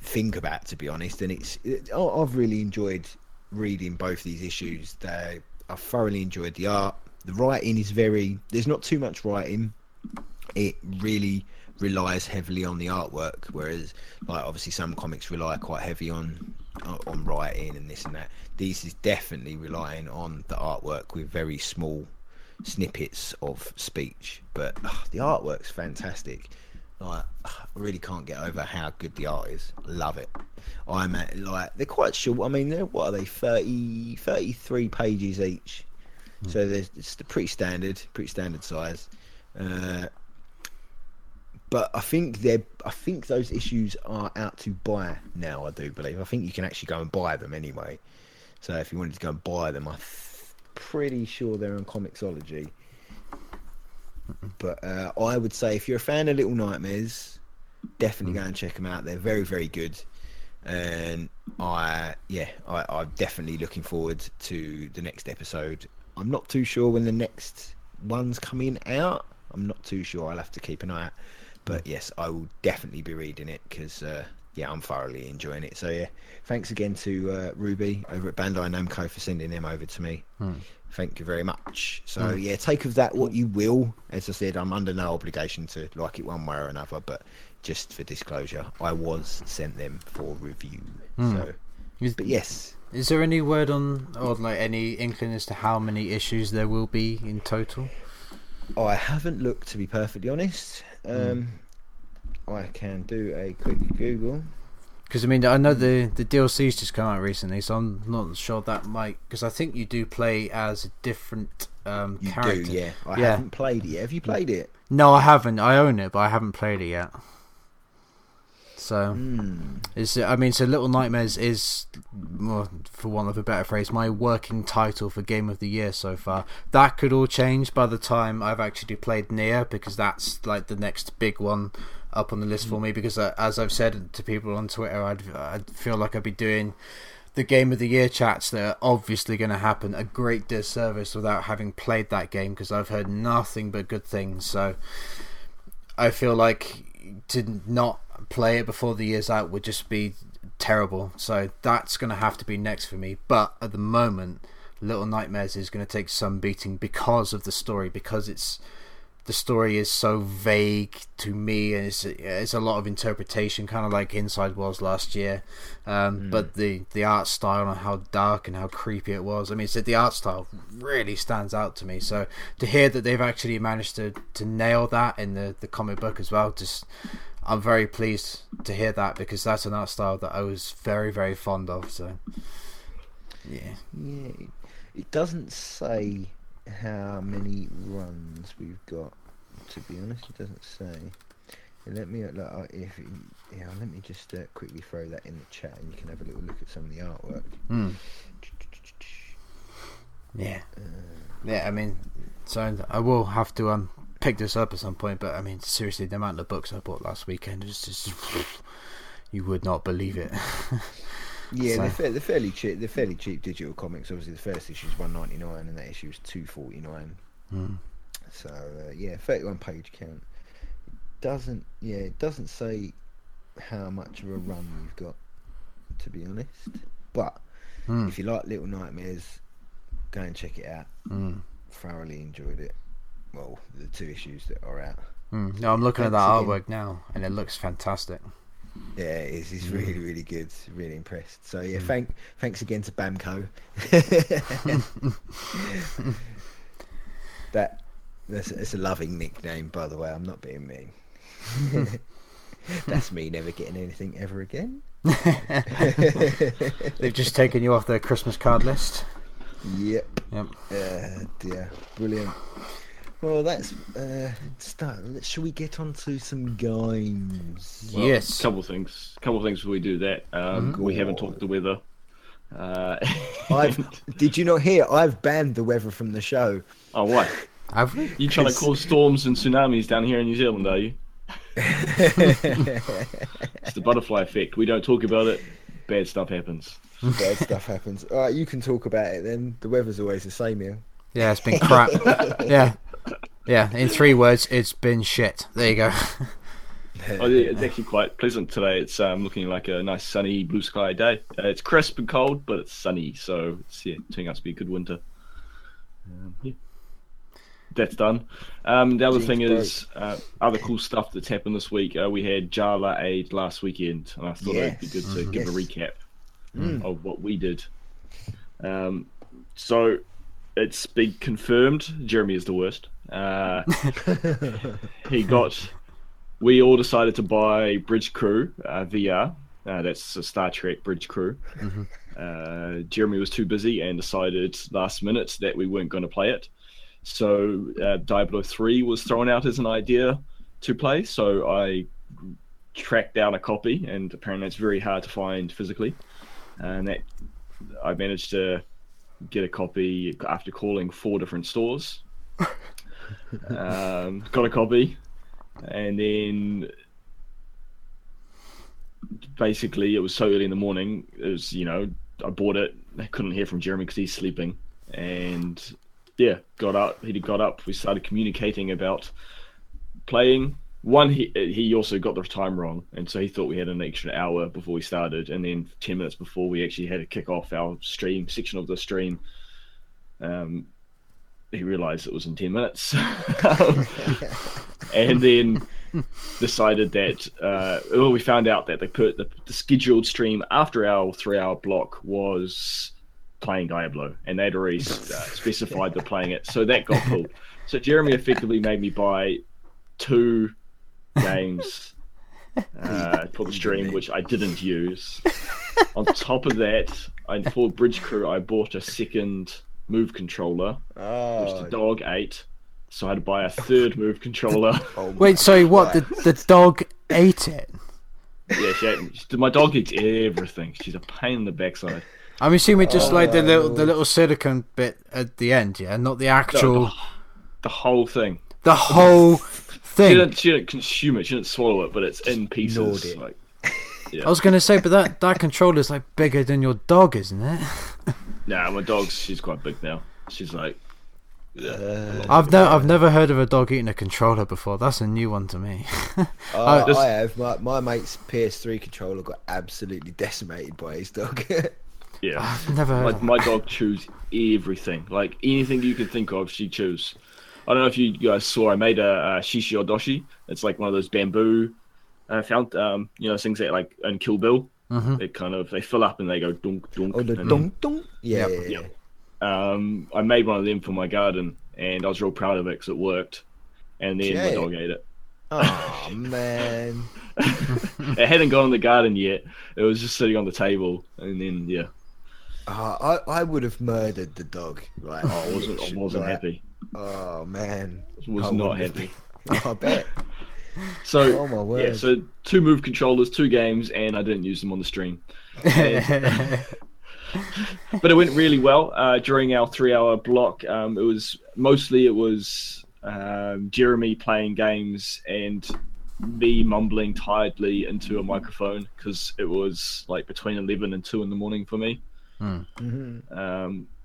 think about, to be honest. And it's it, I've really enjoyed reading both these issues. They I thoroughly enjoyed the art. The writing is very. There's not too much writing. It really relies heavily on the artwork, whereas like obviously some comics rely quite heavy on on writing and this and that. These is definitely relying on the artwork with very small snippets of speech, but uh, the artwork's fantastic. Like, I really can't get over how good the art is. Love it. I'm at, like, they're quite short. I mean, they're, what are they, 30, 33 pages each. Mm. So there's, it's pretty standard, pretty standard size. Uh, but I think they're, I think those issues are out to buy now. I do believe. I think you can actually go and buy them anyway. So if you wanted to go and buy them, I'm pretty sure they're on Comixology. But uh, I would say if you're a fan of Little Nightmares, definitely go and check them out. They're very, very good. And I, yeah, I, I'm definitely looking forward to the next episode. I'm not too sure when the next one's coming out. I'm not too sure. I'll have to keep an eye out. But yes, I will definitely be reading it because, uh, yeah, I'm thoroughly enjoying it. So yeah, thanks again to uh, Ruby over at Bandai Namco for sending them over to me. Hmm. Thank you very much. So mm. yeah, take of that what you will. As I said, I'm under no obligation to like it one way or another, but just for disclosure, I was sent them for review. Mm. So, is, but yes. Is there any word on, or like any inkling as to how many issues there will be in total? I haven't looked, to be perfectly honest. Hmm. Um, mm. I can do a quick Google. Because I mean, I know the the DLC's just come out recently, so I'm not sure that might. Because I think you do play as a different um, you character. Do, yeah. I yeah. haven't played it yet. Have you played it? No, I haven't. I own it, but I haven't played it yet. So, mm. it's. I mean, so Little Nightmares is, well, for want of a better phrase, my working title for Game of the Year so far. That could all change by the time I've actually played NieR, because that's like the next big one up on the list for me because, uh, as I've said to people on Twitter, I'd, I'd feel like I'd be doing the game of the year chats that are obviously going to happen a great disservice without having played that game because I've heard nothing but good things. So I feel like to not play it before the year's out would just be terrible. So that's going to have to be next for me. But at the moment, Little Nightmares is going to take some beating because of the story, because it's the story is so vague to me, and it's it's a lot of interpretation, kind of like Inside was last year. Um, mm. But the the art style and how dark and how creepy it was. I mean, so the art style really stands out to me. So to hear that they've actually managed to, to nail that in the, the comic book as well, just I'm very pleased to hear that because that's an art style that I was very very fond of. So yeah, yeah. It doesn't say how many runs we've got. To be honest, it doesn't say. Let me like, if yeah, let me just uh, quickly throw that in the chat, and you can have a little look at some of the artwork. Mm. Yeah, uh, yeah. I mean, so I will have to um pick this up at some point. But I mean, seriously, the amount of books I bought last weekend is just you would not believe it. Yeah, so. they're, fa- they're, fairly cheap. They're fairly cheap digital comics. Obviously, the first issue is one ninety nine, and that issue is two forty nine. Mm. So uh, yeah, thirty one page count. It doesn't yeah, it doesn't say how much of a run you've got, to be honest. But mm. if you like Little Nightmares, go and check it out. Mm. Thoroughly enjoyed it. Well, the two issues that are out. Mm. No, I'm looking at that artwork now, and it looks fantastic. Yeah, it is. He's really, really good. Really impressed. So yeah, mm. thank thanks again to Bamco. that that's it's a loving nickname, by the way. I'm not being mean. that's me never getting anything ever again. They've just taken you off their Christmas card list. Yep. Yep. Uh, dear, brilliant. Well, that's uh, start. Shall we get on to some games? Well, yes. A couple of things. A couple of things before we do that. Um, mm-hmm. We haven't talked the weather. Uh, I've, did you not hear? I've banned the weather from the show. Oh, what? Have we? You trying to cause storms and tsunamis down here in New Zealand, are you? it's the butterfly effect. We don't talk about it. Bad stuff happens. Bad stuff happens. All right, you can talk about it then. The weather's always the same here. Yeah, it's been crap. yeah, yeah. In three words, it's been shit. There you go. oh, it's actually quite pleasant today. It's um, looking like a nice sunny blue sky day. Uh, it's crisp and cold, but it's sunny, so it's yeah, turning out to be a good winter. Um, yeah. that's done. Um, the other Jinx thing is uh, other cool stuff that's happened this week. Uh, we had Jalaid last weekend, and I thought it'd be good to Yes. give a Yes. recap of what we did. Um, so it's been confirmed. Jeremy is the worst. Uh, he got. We all decided to buy Bridge Crew uh, VR. Uh, that's a Star Trek Bridge Crew. Uh, Jeremy was too busy and decided last minute that we weren't going to play it. So uh, Diablo 3 was thrown out as an idea to play. So I tracked down a copy, and apparently it's very hard to find physically. And that I managed to get a copy after calling four different stores. um, got a copy, and then basically it was so early in the morning. It was you know I bought it. I couldn't hear from Jeremy because he's sleeping, and yeah, got up. He got up. We started communicating about playing. One, he he also got the time wrong, and so he thought we had an extra hour before we started, and then ten minutes before we actually had to kick off our stream section of the stream. Um, he realised it was in ten minutes, and then decided that uh, well, we found out that they put the, the scheduled stream after our three-hour block was playing Diablo, and they'd already uh, specified they're playing it, so that got pulled. So Jeremy effectively made me buy two games uh, for the stream, which I didn't use. On top of that, I, for Bridge Crew, I bought a second move controller, which oh, the dog ate. So I had to buy a third move controller. oh Wait, sorry, what? The the dog ate it. yeah, she ate, my dog eats everything. She's a pain in the backside. I'm assuming just Oh, like the little the little silicone bit at the end, yeah, not the No, actual the, the whole thing. the whole She thing. didn't, she didn't consume it. She didn't swallow it, but it's in pieces. it. Like, I was gonna say, but that that controller's like bigger than your dog, isn't it? nah, my dog's she's quite big now. She's like, Uh, I've no, I've never heard of a dog eating a controller before. That's a new one to me. I, Just- I have. My, my mate's PS3 controller got absolutely decimated by his dog. yeah. I've never heard. My, of my dog chews everything. Like anything you can think of, she chews. I don't know if you guys saw. I made a, uh shishi odoshi. It's like one of those bamboo. I found um, you know things that like in Kill Bill. Mhm. They kind of they fill up and they go dunk dunk. oh, the and dong dong. Yeah, Yep. yeah, yeah. Yep. um, I made one of them for my garden, and I was real proud of it because it worked. And then my dog ate it. Oh man. It hadn't gone in the garden yet. It was just sitting on the table, and then yeah, Oh, I, I would have murdered the dog. Like, oh, I wasn't I wasn't like, happy. Oh man. Was I not wouldn't happy. been. I bet. So Oh my yeah, so two move controllers, two games, and I didn't use them on the stream. And- but it went really well uh, during our three-hour block. Um, it was mostly it was um, Jeremy playing games and me mumbling tiredly into a microphone because it was like between eleven and two in the morning for me. Mhm. Um, look,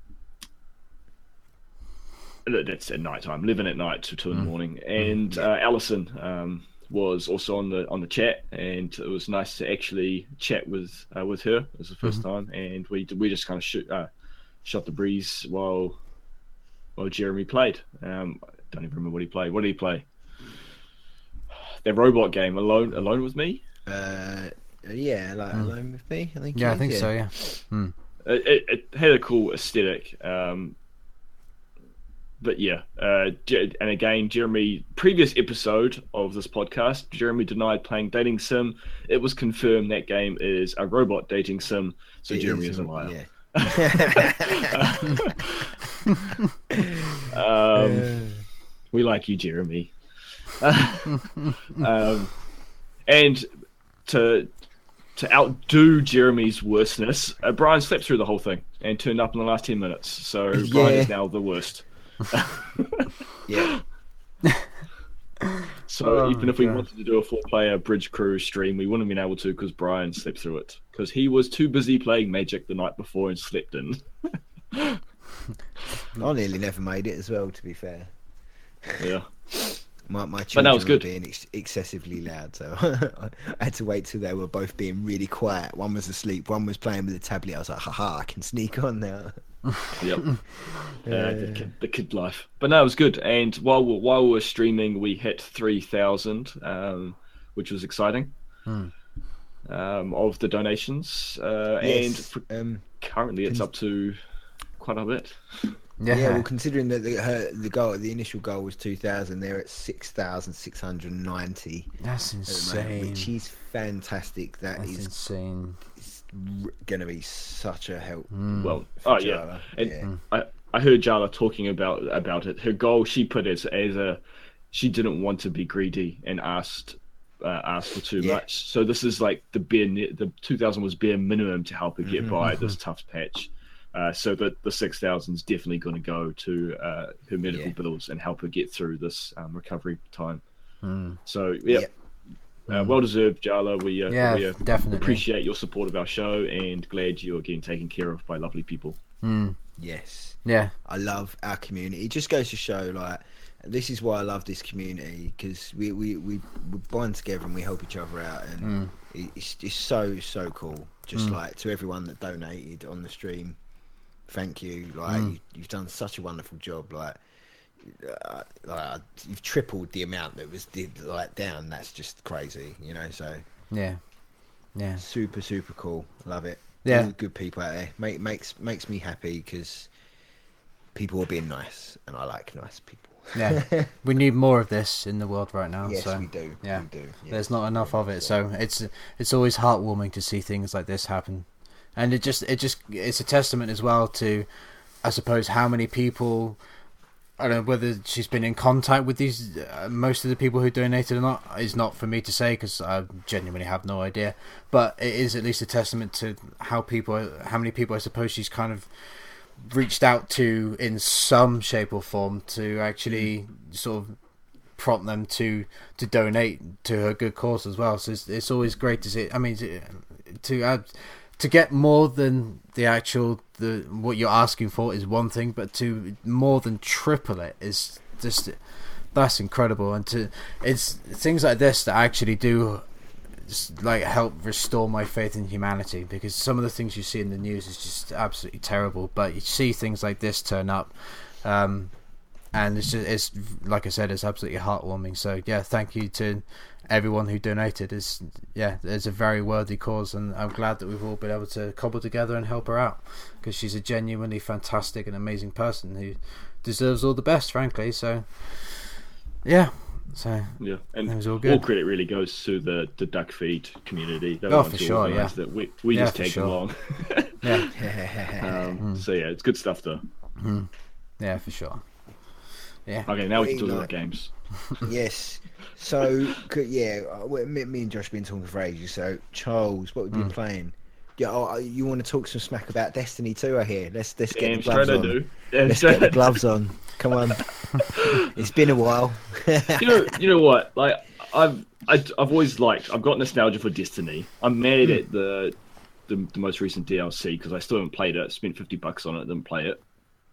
that's at night time, living at night to two in the morning. And uh, Alison um, was also on the on the chat, and it was nice to actually chat with uh, with her. It was the 1st time, and we we just kind of shoot, uh, shot the breeze while while Jeremy played. Um, I don't even remember what he played. What did he play? That robot game, alone alone with me. Uh, yeah, like alone with me. I think. yeah, I think is, so. Yeah. it, it, it had a cool aesthetic. Um, but yeah, uh, and again, Jeremy, previous episode of this podcast, Jeremy denied playing dating sim. It was confirmed that game is a robot dating sim, so It Jeremy is, is a liar. Yeah. Um, we like you, Jeremy. um, and to to outdo Jeremy's worstness, uh, Brian slept through the whole thing and turned up in the last ten minutes. So Brian is now the worst. yeah. So Oh even my if we God. wanted to do a four-player Bridge Crew stream, we wouldn't have been able to because Brian slept through it because he was too busy playing Magic the night before and slept in. I nearly never made it as well. To be fair, Yeah. my my But children that was were good. being ex- excessively loud, so I had to wait till they were both being really quiet. One was asleep, one was playing with a tablet. I was like, haha, I can sneak on now. Yep. Uh, the, kid, the kid life, but no, it was good. And while we while we were streaming, we hit three thousand, um, which was exciting. Hmm. Um, of the donations, uh, and Yes, for, um, currently it's Cons- up to quite a bit. Yeah, yeah. Well, considering that the her, the goal, the initial goal was two thousand, they're at six thousand six hundred ninety that's at the moment, insane. which is fantastic. That That's is insane. Going to be such a help. Mm. Well, for oh yeah, and yeah. I, I heard Jala talking about about it. Her goal she put as as a she didn't want to be greedy and asked uh, asked for too Yeah. much. So this is like the bare the two thousand was bare minimum to help her get Mhm, by this tough patch. Uh, so that the six thousand is definitely going to go to uh, her medical Yeah. bills and help her get through this um, recovery time. Mm. So yeah, Yeah. Uh, well deserved, Jala. We uh, Yeah, we uh, definitely. appreciate your support of our show and glad you're getting taken care of by lovely people. Mm. Yes. Yeah, I love our community. It just goes to show, like, this is why I love this community because we, we, we, we bond together and we help each other out, and Mm. it's it's so so cool. Just Mm. like to everyone that donated on the stream, thank you. Like Mm. you, you've done such a wonderful job. Like, uh, like you've tripled the amount that was did like down. That's just crazy, you know. So yeah, yeah. super super cool. Love it. Yeah. All good people out there. Make, makes makes me happy because people are being nice, and I like nice people. Yeah, we need more of this in the world right now. yes, so we do. yeah. we do. yeah. there's not enough of it, so it's it's always heartwarming to see things like this happen, and it just it just it's a testament as well to, I suppose, how many people. I don't know whether she's been in contact with these uh, most of the people who donated or not is not for me to say because I genuinely have no idea. But it is at least a testament to how people, how many people I suppose she's kind of reached out to in some shape or form to actually sort of prompt them to to donate to her good cause as well. So it's, it's always great to see. I mean, to, to add to get more than the actual the what you're asking for is one thing, but to more than triple it is just that's incredible. And to it's things like this that actually do like help restore my faith in humanity because some of the things you see in the news is just absolutely terrible. But you see things like this turn up. Um, and it's just, it's like I said, it's absolutely heartwarming. So yeah, thank you to everyone who donated. is yeah, it's a very worthy cause, and I'm glad that we've all been able to cobble together and help her out because she's a genuinely fantastic and amazing person who deserves all the best, frankly. So yeah, so Yeah, and That was all all, credit really goes to the the Duckfeed community. They're Oh, for sure, organised it. We we Yeah, just take tagged sure. along. yeah, um, So yeah, it's good stuff though. yeah, for sure. Yeah, Okay, now we can talk about games. Yes. So yeah, uh, me, me and Josh have been talking for ages. So Charles, what we've Hmm. been playing? Yeah, oh, you want to talk some smack about Destiny 2? I hear. Let's let's get the gloves on. do. Let's get the gloves on. Come on. it's been a while. you know, you know what? Like I've I, I've always liked. I've got nostalgia for Destiny. I'm mad Hmm. at the the, the most recent DLC because I still haven't played it. Spent fifty bucks on it, didn't play it.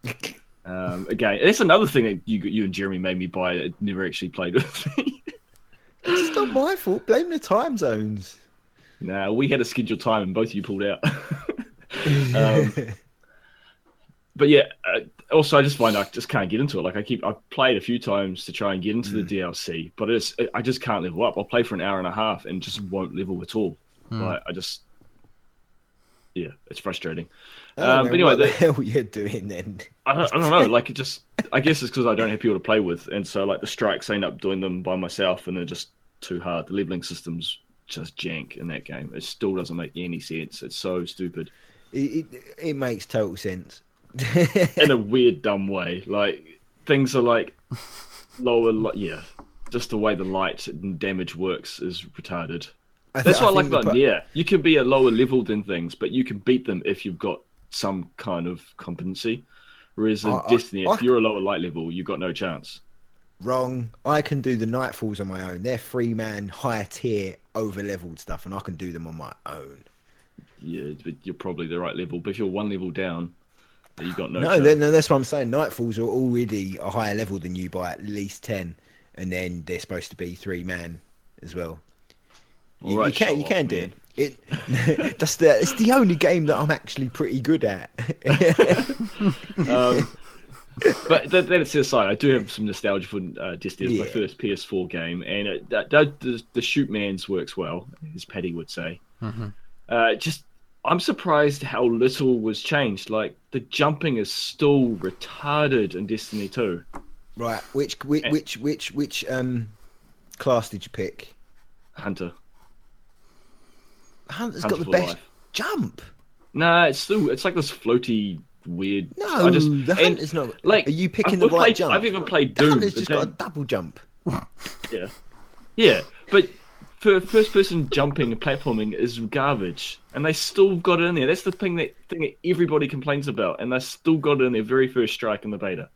Um, again, that's another thing that you you and Jeremy made me buy. That never actually played with me. it's not my fault. Blame the time zones. nah, we had a scheduled time and both of you pulled out. um, but yeah, uh, also I just find I just can't get into it. Like I keep I've played a few times to try and get into the DLC, but it's I just can't level up. I'll play for an hour and a half and just won't level at all. Like I just yeah, it's frustrating. Um, but anyway, what the the- hell you're doing then? I don't, I don't know. Like it just I guess it's because I don't have people to play with, and so like the strikes I end up doing them by myself, and they're just too hard. The leveling system's just jank in that game. It still doesn't make any sense. It's so stupid. It, it, it makes total sense. in a weird, dumb way. Like things are like lower. Yeah, just the way the light and damage works is retarded. I That's what I like about pro- Nier. You can be a lower level than things, but you can beat them if you've got some kind of competency. Whereas in I- I- if I- you're a lower light level, you've got no chance. Wrong. I can do the Nightfalls on my own. They're free man, higher tier, over leveled stuff, and I can do them on my own. Yeah, but you're probably the right level. But if you're one level down, you've got no. No, chance. no, no, that's what I'm saying. Nightfalls are already a higher level than you by at least ten, and then they're supposed to be three man as well. You, right, you can you can do it. It that's the it's the only game that I'm actually pretty good at. Um, but that, that aside, I do have some nostalgia for uh, Destiny. It was my first PS4 game, and it, that, that, the, the shoot man's works well, as Paddy would say. Uh, just, I'm surprised how little was changed. Like the jumping is still retarded in Destiny 2. right, which which Eh. which which which um class did you pick? Hunter. Hunter's Hunter got the best life. jump. Nah, it's still, it's like this floaty weird. No, I just, the hunter's not. like, are you picking I've the right played- jump? I've even played the Doom. hunter's just got a double jump. Yeah, yeah, but for first person jumping and platforming is garbage, and they still got it in there. That's the thing that thing that everybody complains about, and they still got it in their very first strike in the beta.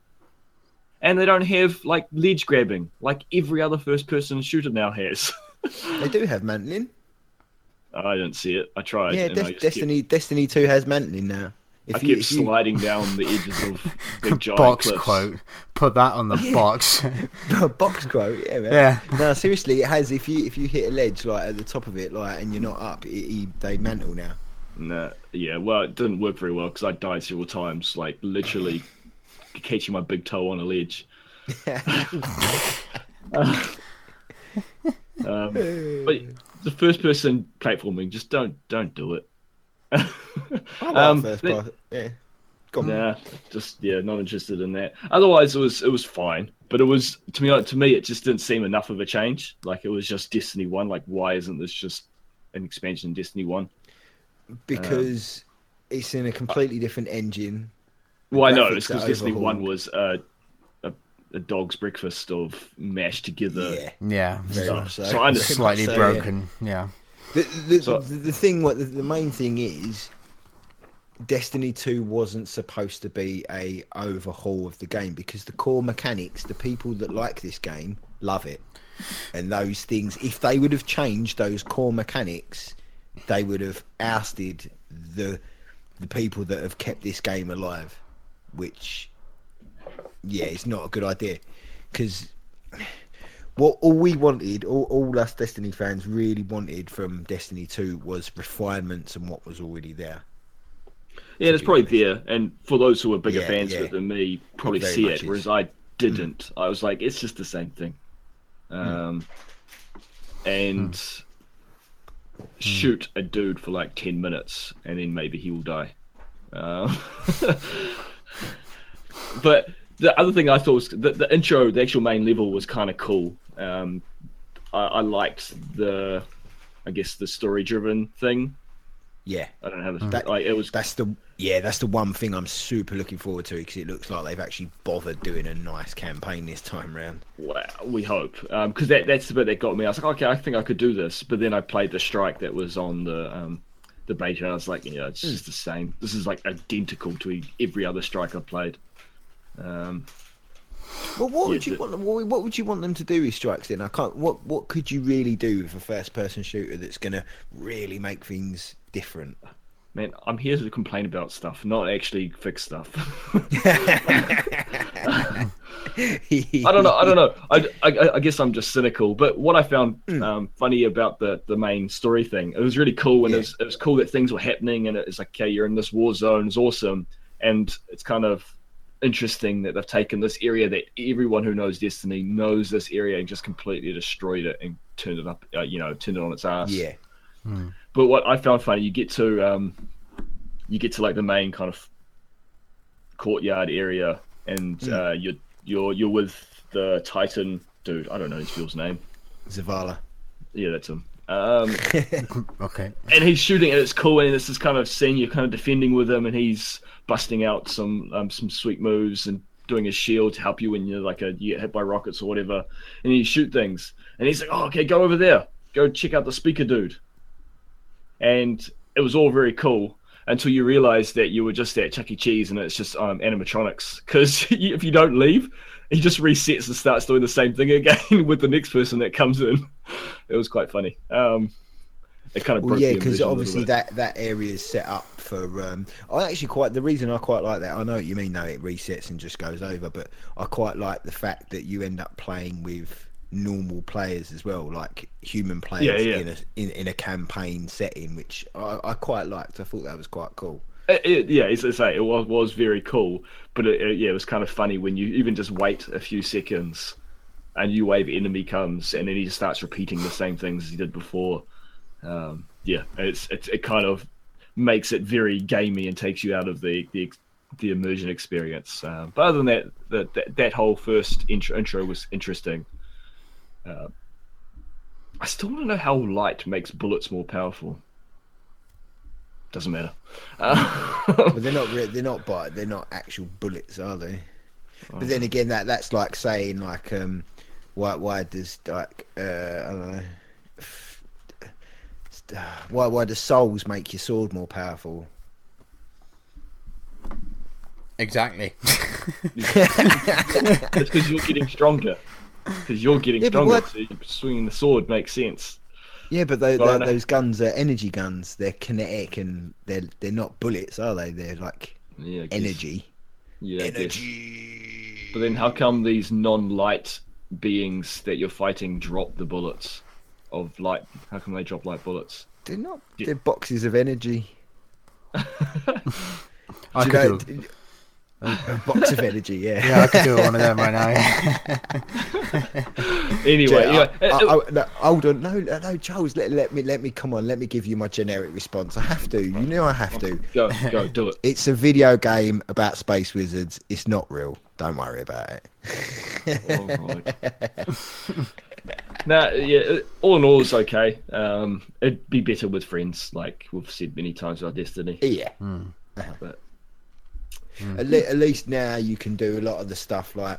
And they don't have like ledge grabbing like every other first person shooter now has. They do have mantling. I didn't see it. I tried. Yeah, and I Des- just Destiny Destiny Two has mantling now. Kept, I If you, kept if you sliding down the edges of big giant box cliffs. quote. Put that on the box. box quote, yeah, man. Yeah. No, seriously, it has. If you if you hit a ledge like at the top of it, like, and you're not up, it, it, they mantle now. Nah, yeah, well, it didn't work very well because I died several times, like literally catching my big toe on a ledge. Um, but the first person platforming, just don't don't do it. I like Um, first. Yeah. Nah, just yeah, not interested in that. Otherwise, it was it was fine, but it was to me to me it just didn't seem enough of a change. Like it was just Destiny One. Like why isn't this just an expansion in Destiny One? because it's in a completely different engine. Well, I know it's because Destiny One was uh, a a dog's breakfast of mashed together. yeah, yeah. very So- much so. so I understand. Very Slightly much so, yeah. broken. Yeah. The, the, So- the, the thing, what the, the main thing is, Destiny Two wasn't supposed to be a overhaul of the game because the core mechanics, the people that like this game love it, and those things. If they would have changed those core mechanics, they would have ousted the the people that have kept this game alive, which yeah, it's not a good idea because what all we wanted, all, all us Destiny fans really wanted from Destiny 2 was refinements and what was already there. Yeah, it's probably there, and for those who are bigger Yeah, fans yeah. of it than me, probably Very see it, is. Whereas I didn't. I was like, it's just the same thing, um, and Hmm. shoot a dude for like ten minutes, and then maybe he will die. Um, but the other thing I thought was the, the intro, the actual main level was kind of cool. Um, I, I liked the, I guess the story-driven thing. Yeah, I don't know how to That- like it was that's the yeah, that's the one thing I'm super looking forward to because it looks like they've actually bothered doing a nice campaign this time round. Well, we hope, because that that's the bit that got me. I was like, okay, I think I could do this, but then I played the strike that was on the um, the beta, and I was like, yeah, it's just the same. This is like identical to every other strike I've played. Um, Well, what would you want? What, what would you want them to do with strikes? Then I can't. What what could you really do with a first-person shooter that's going to really make things different? man, I'm here to complain about stuff, not actually fix stuff. I don't know. I don't know. I, I, I guess I'm just cynical. But what I found Hmm. um, funny about the, the main story thing, it was really cool, and Yeah. it, was, it was cool that things were happening, and it's like, okay, you're in this war zone, it's awesome, and it's kind of interesting that they've taken this area that everyone who knows Destiny knows this area and just completely destroyed it and turned it up, uh, you know, turned it on its ass. Yeah, But what I found funny, you get to um, you get to like the main kind of courtyard area, and Hmm. uh, you're you're you're with the Titan dude. I don't know his field's name. Zavala. Yeah, that's him. Um, Okay. and he's shooting, and it's cool. And it's this kind of scene you're kind of defending with him, and he's busting out some um, some sweet moves and doing his shield to help you when you're like a you get hit by rockets or whatever. And you shoot things, and he's like, "Oh, okay, go over there, go check out the speaker dude." And it was all very cool until you realize that you were just at Chuck E. Cheese and it's just um, animatronics. Because if you don't leave, he just resets and starts doing the same thing again with the next person that comes in. It was quite funny. Um, it kind of Well, yeah, because immersion a little obviously that that area is set up for. Um, I actually quite the reason I quite like that. I know what you mean though. It resets and just goes over, but I quite like the fact that you end up playing with normal players as well, like human players Yeah, yeah. in a in, in a campaign setting, which I, I quite liked. I thought that was quite cool. It, it- yeah, as I say, it was was very cool, but it, yeah, it was kind of funny when you even just wait a few seconds, a new wave enemy comes, and then he just starts repeating the same things as he did before. Um, yeah, it's, it's it kind of makes it very gamey and takes you out of the the, the immersion experience. Um, but other than that, that that, that whole first intro, intro was interesting. Uh, I still want to know how light makes bullets more powerful. Doesn't matter. Uh, But they're not re- they're not but they're not actual bullets, are they? But then again, that that's like saying like um, why why does like uh, I don't know. Why why do souls make your sword more powerful? Exactly. It's because you're getting stronger. Because you're getting Yeah, stronger, what- so swinging the sword makes sense. Yeah, but tho- Well, I tho- know. those guns are energy guns. They're kinetic and they're they're not bullets, are they? They're like Yeah, energy. Yeah, Energy. But then, how come these non-light beings that you're fighting drop the bullets of light? How come they drop light bullets? They're not. They're boxes of energy. I Do you could know- do, a box of energy. Yeah. yeah, I could do one of them right now. Anyway, Yeah, yeah, I- it- I- I- no, hold on, no, no, no, Charles. Let, let me, let me. Come on, let me give you my generic response. I have to. You know, I have to. go, go, do it. It's a video game about space wizards. It's not real. Don't worry about it. Oh, God. yeah. Uh, all in all, it's okay. Um, it'd be better with friends, like we've said many times about Destiny. Yeah. Hmm. Uh-huh. But Hmm. At, le- at least now you can do a lot of the stuff like,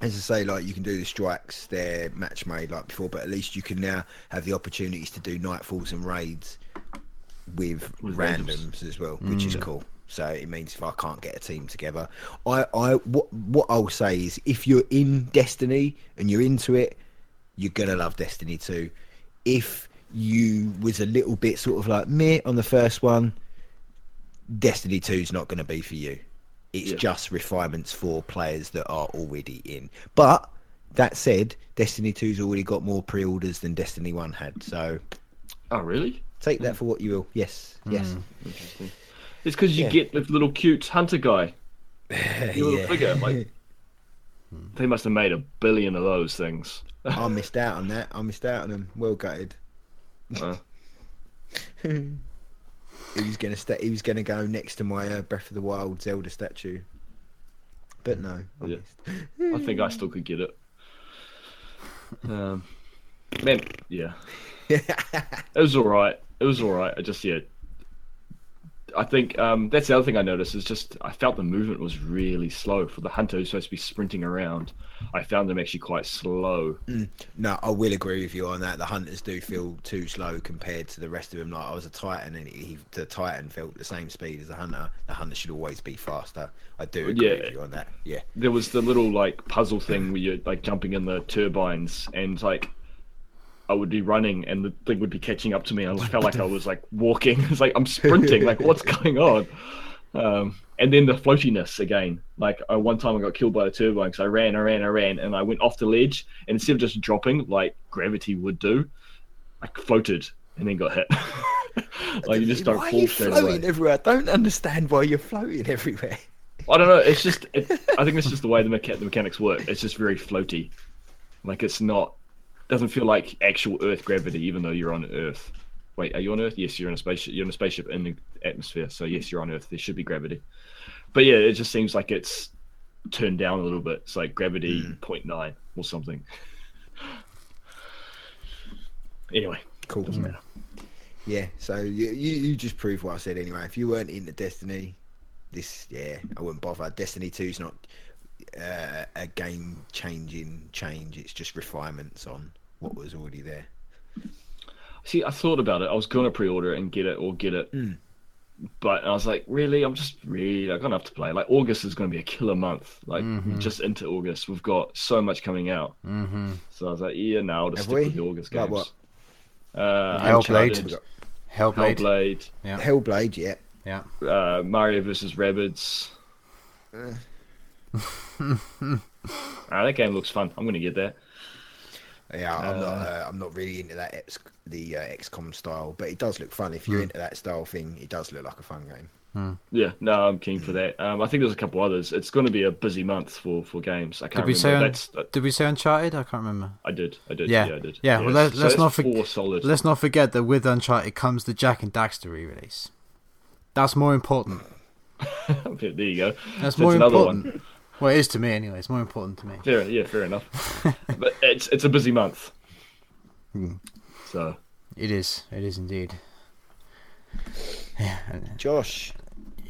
as I say, like you can do the strikes. They're match made like before, but at least you can now have the opportunities to do nightfalls and raids with, With randoms. as well, which is hmm. cool. So it means if I can't get a team together, I, I, what, what I'll say is, if you're in Destiny and you're into it, you're gonna love Destiny 2. If you was a little bit sort of like meh on the first one, Destiny 2 is not going to be for you. It's Yeah. just refinements for players that are already in. But that said, Destiny 2's already got more pre-orders than Destiny 1 had. So oh, really? take that for what you will. Yes, yes. Interesting. It's because you Yeah. get the little cute hunter guy. Your little Yeah. figure, like they must have made a billion of those things. I missed out on that. I missed out on them. Well gutted. Uh, He was gonna sta He was gonna go next to my uh, Breath of the Wild Zelda statue, but no. I Yeah. I think I still could get it. Um, man, yeah, it was all right. It was all right. I just yeah, I think um, that's the other thing I noticed is just I felt the movement was really slow for the hunter who's supposed to be sprinting around. I found them actually quite slow. No, I will agree with you on that. The hunters do feel too slow compared to the rest of them. Like I was a titan, and he, the titan felt the same speed as the hunter. The hunter should always be faster. I do agree Yeah. with you on that. Yeah, There was the little like puzzle thing where you're like jumping in the turbines and like. I would be running and the thing would be catching up to me. I felt like I was like walking. It's like I'm sprinting. Like what's going on? Um, and then the floatiness again. Like uh, one time I got killed by the turbine because I ran, I ran, I ran, and I went off the ledge. And instead of just dropping like gravity would do, I floated and then got hit. like you just don't why are fall you straight floating away. everywhere? I don't understand why you're floating everywhere. I don't know. It's just. It, I think it's just the way the, mecha- the mechanics work. It's just very floaty. Like it's not. Doesn't feel like actual Earth gravity, even though you're on Earth. Wait, are you on Earth? Yes, you're in a spaceship. You're in a spaceship in the atmosphere. So yes, you're on Earth. There should be gravity. But yeah, it just seems like it's turned down a little bit. It's like gravity hmm. 0.9 or something. Anyway, Cool. doesn't matter. Yeah, so you, you you just proved what I said anyway. If you weren't into Destiny, this yeah, I wouldn't bother. Destiny 2's not uh, a game changing change. It's just refinements on what was already there. See, I thought about it. I was gonna pre-order it and get it or get it, but I was like, really, I'm just really I'm gonna have to play. Like August is gonna be a killer month. Like just into August, we've got so much coming out. mm-hmm. So I was like, yeah, now I'll just Have stick we? with the August Like games. what? Uh, Hellblade. Hellblade. Hellblade, Yeah. Hellblade, yeah. Yeah. uh, Mario versus Rabbids. Uh. Ah, that game looks fun. I'm gonna get that. Yeah, I'm not. Uh, Uh, I'm not really into that X, the uh, XCOM style, but it does look fun. If you're Hmm. into that style thing, it does look like a fun game. Yeah, no, I'm keen for that. Um, I think there's a couple others. It's going to be a busy month for, for games. I can't Did we say un- That's that, Did we say Uncharted? I can't remember. I did. I did. Yeah. Yeah, I did. Yeah, well, let- so let's that's not forg- four solid. Let's not forget that with Uncharted comes the Jak and Daxter re-release. That's more important. there you go. That's So more another important. One. Well, it is to me anyway. It's more important to me. Fair, yeah, fair enough. but it's it's a busy month. Hmm. So It is. It is indeed. Yeah. Josh,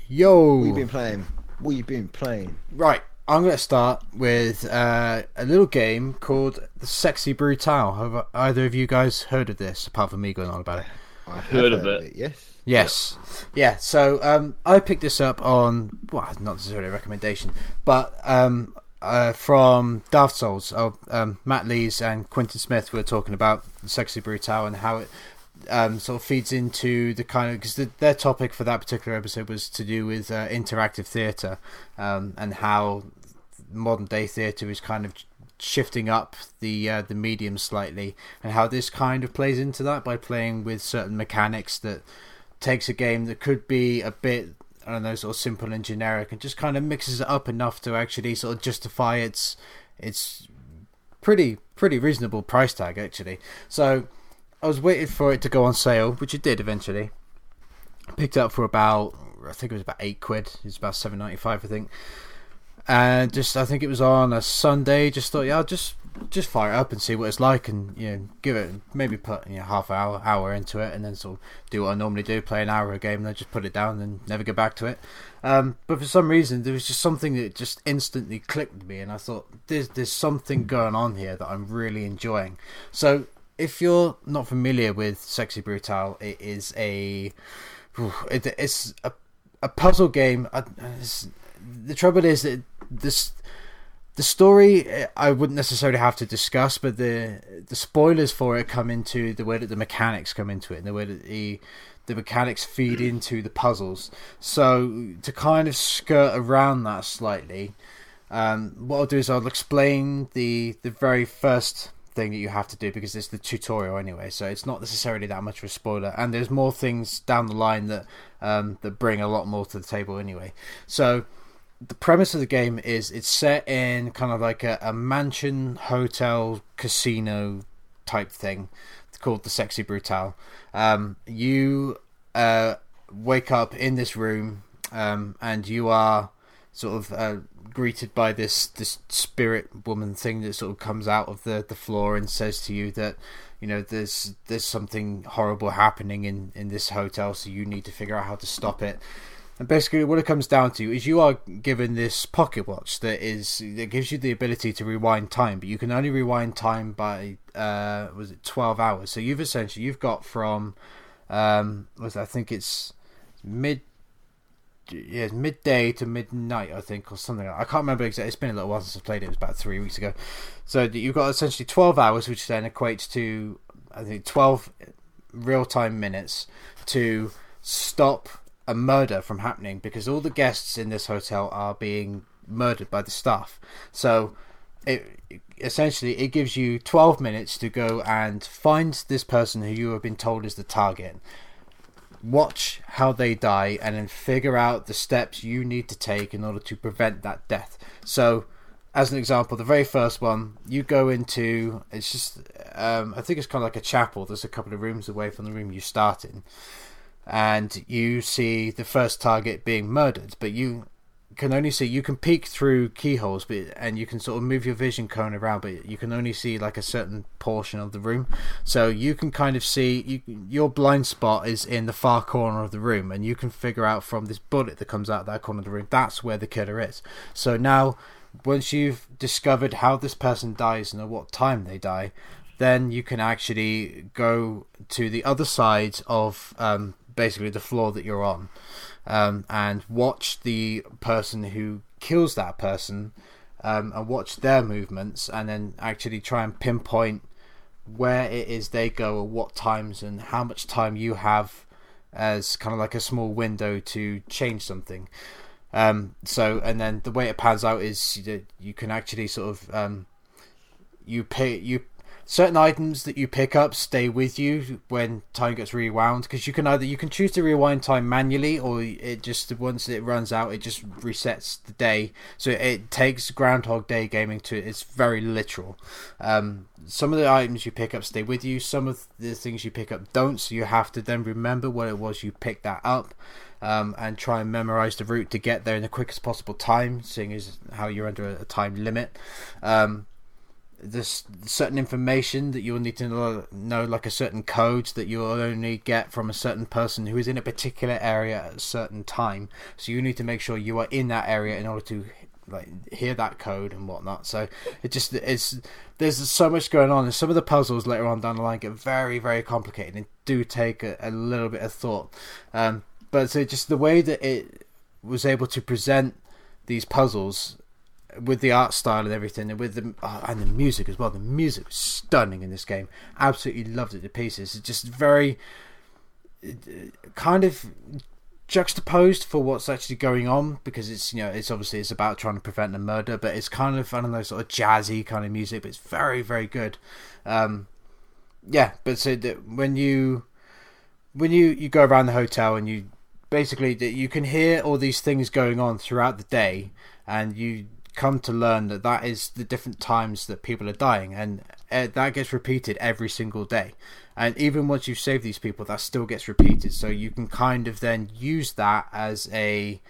Yo. what you been playing? What you been playing? Right, I'm going to start with uh, a little game called the Sexy Brutale. Have either of you guys heard of this, apart from me going on about it? I have Heard of it. Yes. Yes. Yeah, so um, I picked this up on, well, not necessarily a recommendation, but um, uh, from Daft Souls. Um, Matt Lees and Quintin Smith were talking about Sexy Brutale and how it um, sort of feeds into the kind of because the, their topic for that particular episode was to do with uh, interactive theatre um, and how modern day theatre is kind of shifting up the uh, the medium slightly and how this kind of plays into that by playing with certain mechanics that takes a game that could be a bit I don't know sort of simple and generic and just kind of mixes it up enough to actually sort of justify its its pretty pretty reasonable price tag actually so I was waiting for it to go on sale, which it did eventually. Picked it up for about, I think it was about eight quid. It's about seven ninety five, I think. And just, I think it was on a Sunday. Just thought, yeah, I'll just just fire it up and see what it's like, and you know, give it maybe put you know half hour hour into it, and then sort of do what I normally do, play an hour a game, and then just put it down and never get back to it. Um, but for some reason, there was just something that just instantly clicked me, and I thought there's there's something going on here that I'm really enjoying. So if you're not familiar with Sexy Brutale, it is a it, it's a a puzzle game. The trouble is that this the story eh, I wouldn't necessarily have to discuss, but the the spoilers for it come into the way that the mechanics come into it, and the way that the the mechanics feed into the puzzles. So to kind of skirt around that slightly, um, what I'll do is I'll explain the the very first thing that you have to do because it's the tutorial anyway, so it's not necessarily that much of a spoiler. And there's more things down the line that um, that bring a lot more to the table anyway. So the premise of the game is it's set in kind of like a, a mansion, hotel, casino type thing. It's called the Sexy Brutale. Um, you uh, wake up in this room, um, and you are sort of uh, greeted by this this spirit woman thing that sort of comes out of the, the floor and says to you that you know there's there's something horrible happening in, in this hotel, so you need to figure out how to stop it. And basically, what it comes down to is you are given this pocket watch that is that gives you the ability to rewind time, but you can only rewind time by uh, was it twelve hours? So you've essentially you've got from um, was I think it's mid yeah midday to midnight I think or something. Like I can't remember exactly. It's been a little while since I played it. It was about three weeks ago. So you've got essentially twelve hours, which then equates to I think twelve real time minutes to stop a murder from happening because all the guests in this hotel are being murdered by the staff. So it essentially it gives you 12 minutes to go and find this person who you have been told is the target. Watch how they die and then figure out the steps you need to take in order to prevent that death. So as an example, the very first one, you go into it's just um, I think it's kind of like a chapel. There's a couple of rooms away from the room you start in and you see the first target being murdered, but you can only see you can peek through keyholes, but and you can sort of move your vision cone around, but you can only see like a certain portion of the room. So you can kind of see you, your blind spot is in the far corner of the room, and you can figure out from this bullet that comes out that corner of the room that's where the killer is. So now, once you've discovered how this person dies and at what time they die, then you can actually go to the other side of um, basically the floor that you're on um, and watch the person who kills that person um, and watch their movements and then actually try and pinpoint where it is they go or what times and how much time you have as kind of like a small window to change something. Um, so and then the way it pans out is you, you can actually sort of um, you pay you certain items that you pick up stay with you when time gets rewound because you can either you can choose to rewind time manually or it just once it runs out it just resets the day. So it takes groundhog day gaming to it's very literal. Um, some of the items you pick up stay with you some of the things you pick up don't so you have to then remember what it was you picked that up um, and try and memorize the route to get there in the quickest possible time seeing as how you're under a, time limit. Um, there's certain information that you'll need to know, like a certain code that you'll only get from a certain person who is in a particular area at a certain time. So you need to make sure you are in that area in order to like hear that code and whatnot. So it just it's there's so much going on, and some of the puzzles later on down the line get very very complicated and do take a, a little bit of thought. Um, but so just the way that it was able to present these puzzles with the art style and everything, and with the oh, and the music as well. The music was stunning in this game. Absolutely loved it to pieces. It's just very kind of juxtaposed for what's actually going on because it's you know it's obviously it's about trying to prevent a murder, but it's kind of I don't know sort of jazzy kind of music, but it's very very good. Um, yeah, but so that when you when you you go around the hotel and you basically you can hear all these things going on throughout the day and you come to learn that that is the different times that people are dying, and uh, that gets repeated every single day. And even once you save these people, that still gets repeated. So you can kind of then use that as a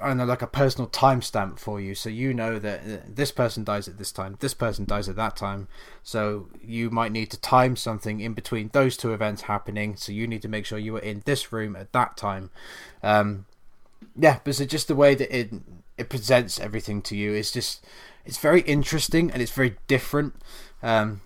I don't know, like a personal timestamp for you, so you know that uh, this person dies at this time, this person dies at that time. So you might need to time something in between those two events happening. So you need to make sure you are in this room at that time. Um, yeah, but so just the way that it it presents everything to you It's just it's very interesting and it's very different. Um,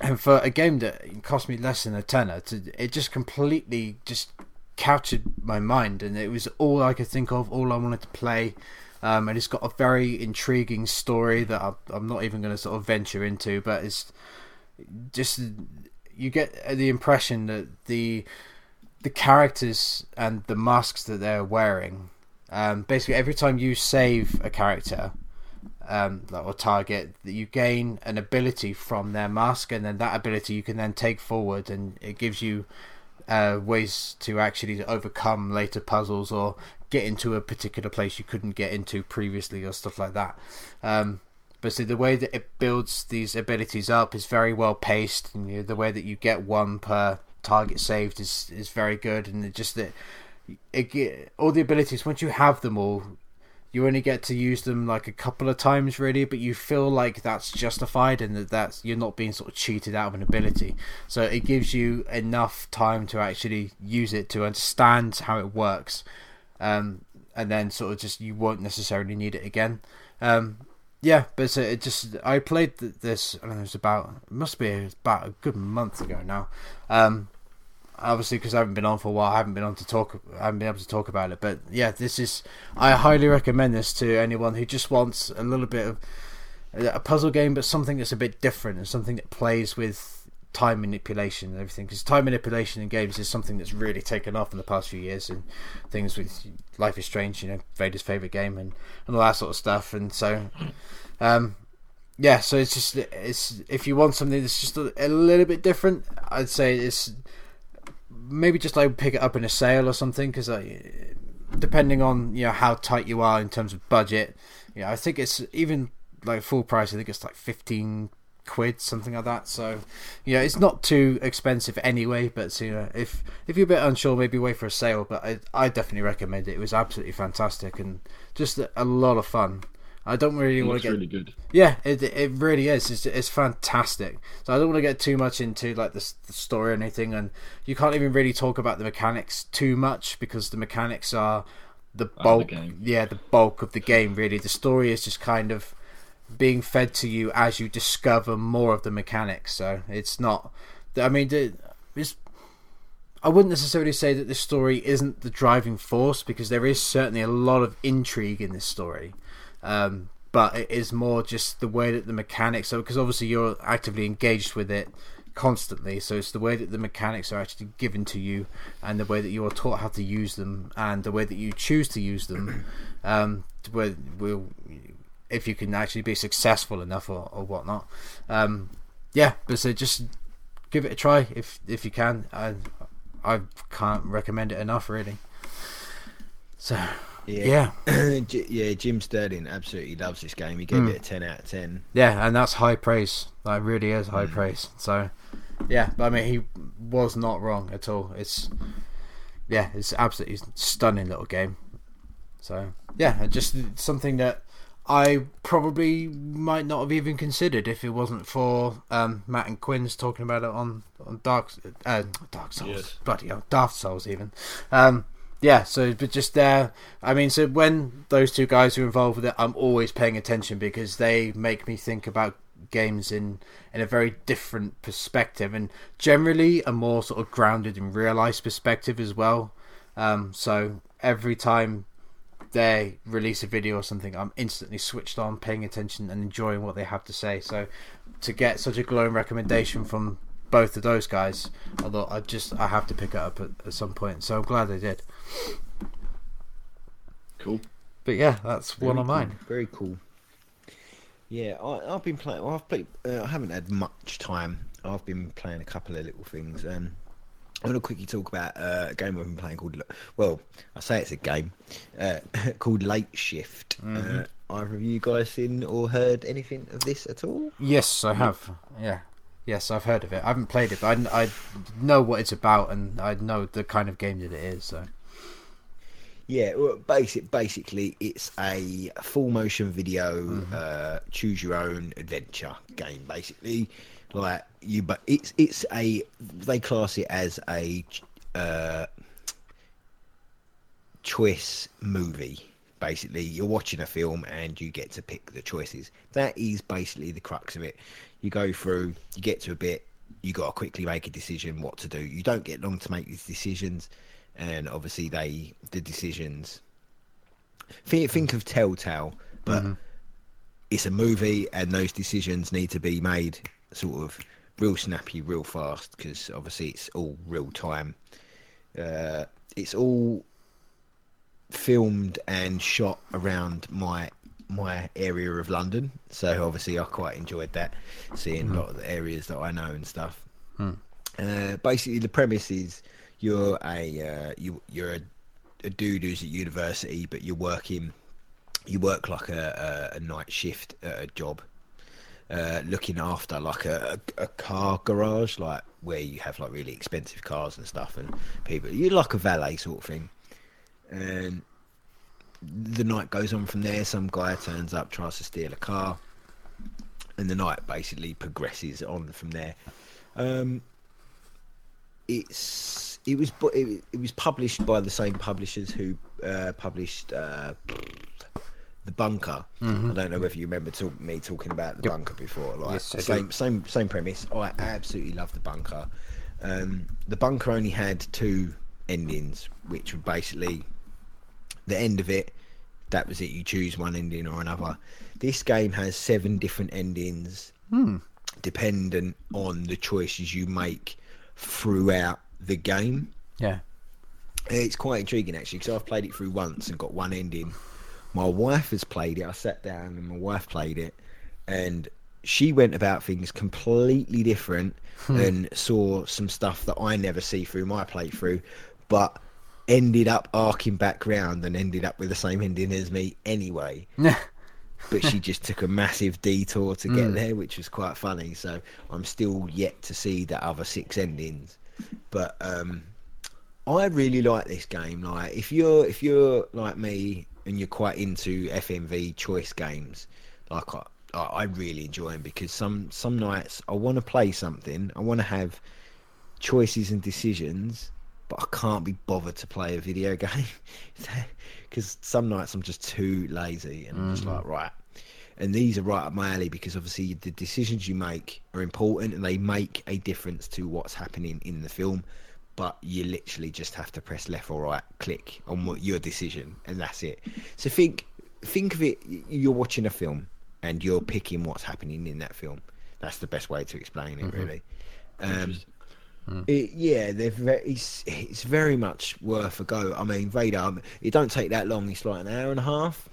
and for a game that cost me less than a tenner, to, it just completely just captured my mind, and it was all I could think of, all I wanted to play. Um, and it's got a very intriguing story that I'm, I'm not even going to sort of venture into, but it's just you get the impression that the the characters and the masks that they're wearing um, basically, every time you save a character um, or target, you gain an ability from their mask, and then that ability you can then take forward, and it gives you uh, ways to actually overcome later puzzles or get into a particular place you couldn't get into previously or stuff like that. Um, but the way that it builds these abilities up is very well paced, and you know, the way that you get one per target saved is is very good, and it just that it, all the abilities once you have them all you only get to use them like a couple of times really but you feel like that's justified and that that's you're not being sort of cheated out of an ability. So it gives you enough time to actually use it to understand how it works um, and then sort of just you won't necessarily need it again. Um, yeah but it just i played this i don't know it was about it must be about a good month ago now. Um, obviously because I haven't been on for a while, I haven't been on to talk. I haven't been able to talk about it. But yeah, this is. I highly recommend this to anyone who just wants a little bit of a puzzle game, but something that's a bit different and something that plays with time manipulation and everything. Because time manipulation in games is something that's really taken off in the past few years, and things with Life is Strange, you know, Vader's favorite game, and and all that sort of stuff. And so, um, yeah, so it's just it's if you want something that's just a, a little bit different, I'd say it's maybe just like pick it up in a sale or something because depending on you know how tight you are in terms of budget, yeah, I think it's even like full price. I think it's like fifteen quid, something like that. So, yeah, it's not too expensive anyway. But you know, if if you're a bit unsure, maybe wait for a sale. But I I definitely recommend it. It was absolutely fantastic and just a lot of fun. I don't really want to get really good. Yeah, it it really is. It's it's fantastic. So I don't want to get too much into like the, the story or anything, and you can't even really talk about the mechanics too much because the mechanics are the bulk. The yeah, the bulk of the game. Really, the story is just kind of being fed to you as you discover more of the mechanics. So it's not. I mean, it's. I wouldn't necessarily say that this story isn't the driving force because there is certainly a lot of intrigue in this story. Um, but it is more just the way that the mechanics are because obviously you're actively engaged with it constantly so it's the way that the mechanics are actually given to you and the way that you are taught how to use them and the way that you choose to use them um, where will if you can actually be successful enough or, or whatnot um, yeah, but so just give it a try if if you can. I I can't recommend it enough, really. So yeah, J- yeah. Jim Sterling absolutely loves this game. He gave Mm. it a ten out of ten. yeah, and that's high praise. That really is high praise. So yeah, but I mean, he was not wrong at all. It's yeah, it's absolutely stunning little game. So yeah, just something that I probably might not have even considered if it wasn't for um, Matt and Quinn's talking about it on on Dark uh, Dark Souls, Yes. bloody hell, Daft Souls even. Um, yeah, so but just there. I mean, so when those two guys are involved with it, I'm always paying attention because they make me think about games in in a very different perspective and generally a more sort of grounded and realized perspective as well. Um, so every time they release a video or something, I'm instantly switched on, paying attention and enjoying what they have to say. So to get such a glowing recommendation from both of those guys, Although I just I have to pick it up at, at some point. So I'm glad I did. Cool. But yeah, that's one Very of mine. cool, Very cool. Yeah, I, I've been playing. Well, I've played. Uh, I haven't had much time. I've been playing a couple of little things. Um, I want to quickly talk about uh, a game I've been playing called. Well, I say it's a game uh, called Late Shift. Uh, either of you guys seen or heard anything of this at all? Yes, I have. Yeah. Yes, I've heard of it. I haven't played it, but I, I know what it's about and I know the kind of game that it is. So Yeah, well, basic, basically, it's a full motion video, uh, choose your own adventure game. Basically, like you, but it's it's a they class it as a uh, choice movie. Basically, you're watching a film and you get to pick the choices. That is basically the crux of it. You go through, you get to a bit, you got to quickly make a decision what to do. You don't get long to make these decisions, and obviously they the decisions. Think, think of Telltale, but it's a movie, and those decisions need to be made sort of real snappy, real fast, because obviously it's all real time. Uh, it's all filmed and shot around my my area of London, so obviously I quite enjoyed that, seeing a lot of the areas that I know and stuff. Uh, basically, the premise is you're a uh, you you're a, a dude who's at university, but you're working. You work like a, a, a night shift at a job, uh, looking after like a, a, a car garage, like where you have like really expensive cars and stuff, and people. You're like a valet sort of thing, and the night goes on from there. Some guy turns up, tries to steal a car, and the night basically progresses on from there. Um, it's it was it, it was published by the same publishers who uh, published uh, the Bunker. I don't know whether you remember talk, me talking about the Yep. Bunker before. Like Yes, same same same premise. I absolutely love the Bunker. Um, the Bunker only had two endings, which were basically the end of it. That was it. You choose one ending or another. This game has seven different endings, hmm. dependent on the choices you make throughout the game. yeah, It's quite intriguing actually because I've played it through once and got one ending. My wife has played it. I sat down and my wife played it, and she went about things completely different hmm. and saw some stuff that I never see through my playthrough, but ended up arcing back round and ended up with the same ending as me anyway. but she just took a massive detour to get there, which was quite funny. So I'm still yet to see the other six endings. But um, I really like this game. Like if you're if you're like me and you're quite into FMV choice games, like I, I I really enjoy them because some some nights I want to play something, I want to have choices and decisions, but I can't be bothered to play a video game because some nights I'm just too lazy and I'm just like right. And these are right up my alley because obviously the decisions you make are important and they make a difference to what's happening in the film. But you literally just have to press left or right, click on what your decision, and that's it. So think think of it: you're watching a film and you're picking what's happening in that film. That's the best way to explain it, really. Um, it, yeah, they're very, it's, it's very much worth a go. I mean, Vader, um, it don't take that long. It's like an hour and a half.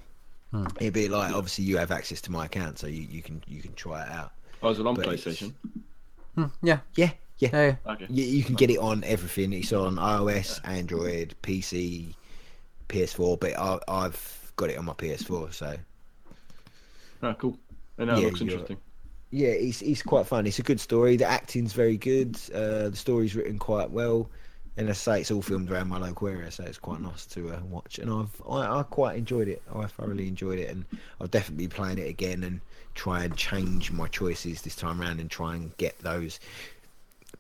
It'd be like obviously you have access to my account, so you, you can you can try it out. Oh, is it on But PlayStation? Hmm, yeah. Yeah, yeah. Yeah. Okay. You, you can get it on everything. It's on iOS, Android, PC, PS4, but I, I've got it on my PS4. So Oh, cool. And that Yeah, looks interesting. Yeah, it's it's quite fun. It's a good story. The acting's very good. Uh, the story's written quite well, and I say, it's all filmed around my local area, so it's quite nice to uh, watch. And I've I, I quite enjoyed it. I thoroughly enjoyed it, and I'll definitely be playing it again and try and change my choices this time around and try and get those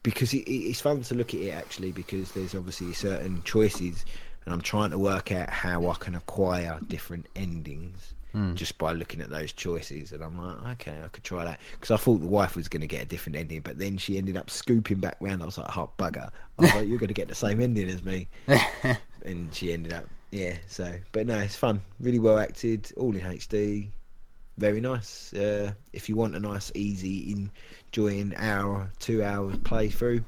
because it- it's fun to look at it actually because there's obviously certain choices and I'm trying to work out how I can acquire different endings just by looking at those choices and I'm like okay I could try that. Because I thought the wife was going to get a different ending but then she ended up scooping back round. I was like oh bugger. I was like you're going to get the same ending as me. And she ended up yeah so but no it's fun. Really well acted all in HD very nice. Uh, if you want a nice, easy, enjoying hour, two hours playthrough,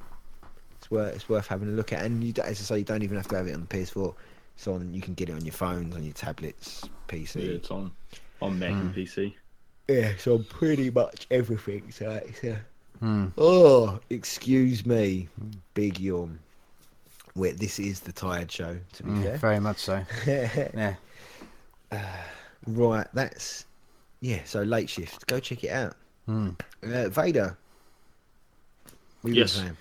it's worth it's worth having a look at. And you, as I say, you don't even have to have it on the PS4. It's on. You can get it on your phones, on your tablets, Yeah, PC. it's on on Mac and PC. Yeah, so pretty much everything. So it's uh, Hmm. oh, excuse me, big yawn. Wait, this is the tired show. To be Mm, very much so. fair. Yeah. right, that's yeah. So late shift. Go check it out. Hmm. Uh, Vader. What you Yes. been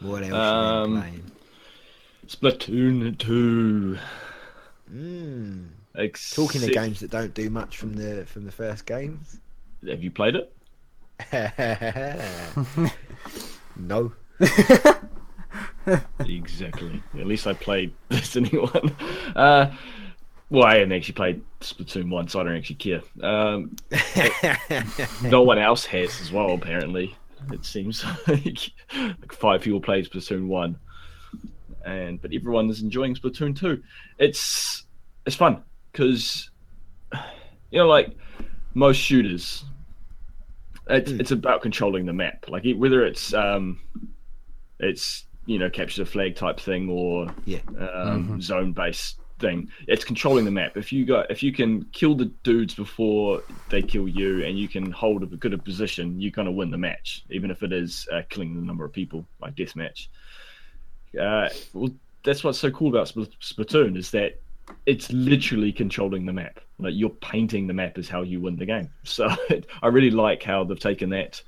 playing? What else Um, you been Splatoon two. Mm. Ex- Talking of games that don't do much from the from the first games. Have you played it? no. exactly. At least I played Destiny one. Uh, well, I haven't actually played Splatoon one, so I don't actually care. Um, no one else has as well. Apparently, it seems like, like five people played Splatoon one, and but everyone is enjoying Splatoon two. It's it's fun because you know, like most shooters, it's Mm. it's about controlling the map. Like whether it's um, it's you know capture the flag type thing or yeah. um, zone based thing. It's controlling the map. If you got if you can kill the dudes before they kill you, and you can hold a good a position, you're gonna win the match, even if it is uh, killing the number of people like deathmatch. Uh, well, that's what's so cool about Spl- Splatoon is that it's literally controlling the map. Like you're painting the map is how you win the game. So I really like how they've taken that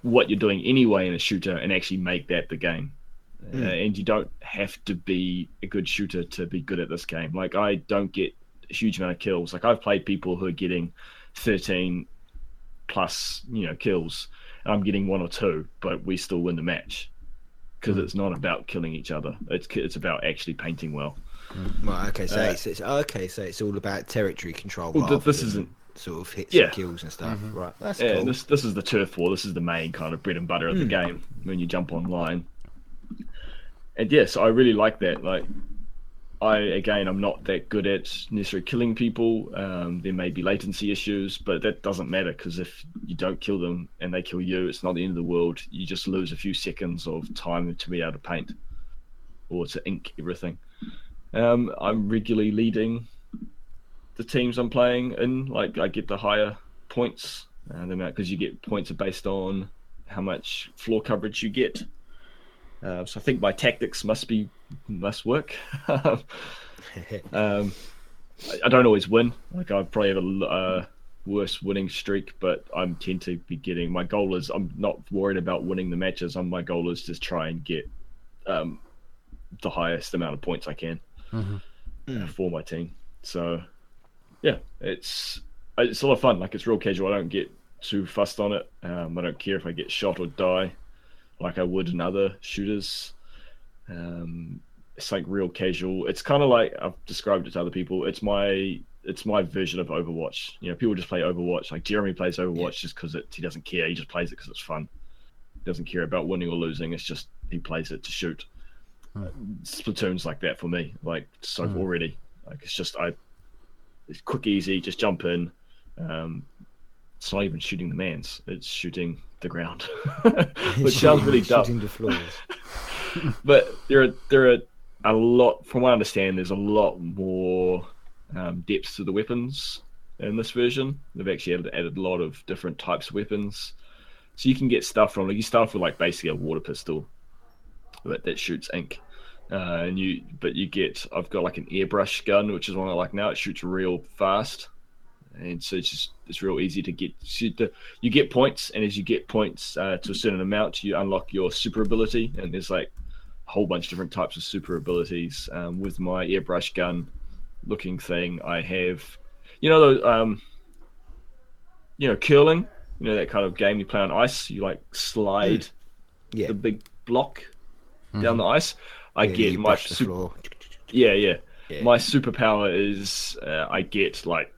what you're doing anyway in a shooter and actually make that the game. Uh, and you don't have to be a good shooter to be good at this game. Like I don't get a huge amount of kills. Like I've played people who are getting 13 plus, you know, kills. And I'm getting one or two, but we still win the match because it's not about killing each other. It's it's about actually painting well. Mm. Right. Okay. So Uh, it's, it's okay. So it's all about territory control. Well, th- this isn't- sort of hits Yeah. and kills and stuff. Mm-hmm. Right. That's Yeah, cool. this this is the turf war. This is the main kind of bread and butter of the hmm. game when you jump online. And yes, I really like that. Like, I again, I'm not that good at necessarily killing people. Um, there may be latency issues, but that doesn't matter because if you don't kill them and they kill you, it's not the end of the world. You just lose a few seconds of time to be able to paint or to ink everything. Um, I'm regularly leading the teams I'm playing in. Like, I get the higher points uh, because you get points based on how much floor coverage you get. Uh, so I think my tactics must be must work. um, I, I don't always win. Like I probably have a uh, worse winning streak, but I tend to be getting. My goal is I'm not worried about winning the matches. I'm, my goal is just try and get um, the highest amount of points I can uh, for my team. So yeah, it's it's a lot of fun. Like it's real casual. I don't get too fussed on it. Um, I don't care if I get shot or die, like I would in other shooters. Um, it's like real casual. It's kind of like I've described it to other people. It's my it's my version of Overwatch. You know, people just play Overwatch. Like Jeremy plays Overwatch just because he doesn't care. He just plays it because it's fun. He doesn't care about winning or losing. It's just he plays it to shoot. Splatoon's like that for me. Like so already. Like it's just I. It's quick, easy. Just jump in. Um, it's not even shooting the mans. It's shooting the ground, which sounds really dumb. Shooting the floors. But there are there are a lot. From what I understand, there's a lot more um, depth to the weapons in this version. They've actually added, added a lot of different types of weapons. So you can get stuff from like you start off with like basically a water pistol that, that shoots ink. Uh, and you but you get I've got like an airbrush gun, which is one I like now. It shoots real fast. And so it's just it's real easy to get you get points and as you get points uh, to a certain amount you unlock your super ability. And there's like a whole bunch of different types of super abilities. Um, with my airbrush gun looking thing I have you know the um you know curling you know that kind of game you play on ice. You like slide Yeah. the big block down the ice. I Yeah, get my super, yeah, yeah. Yeah. my superpower is uh, i get like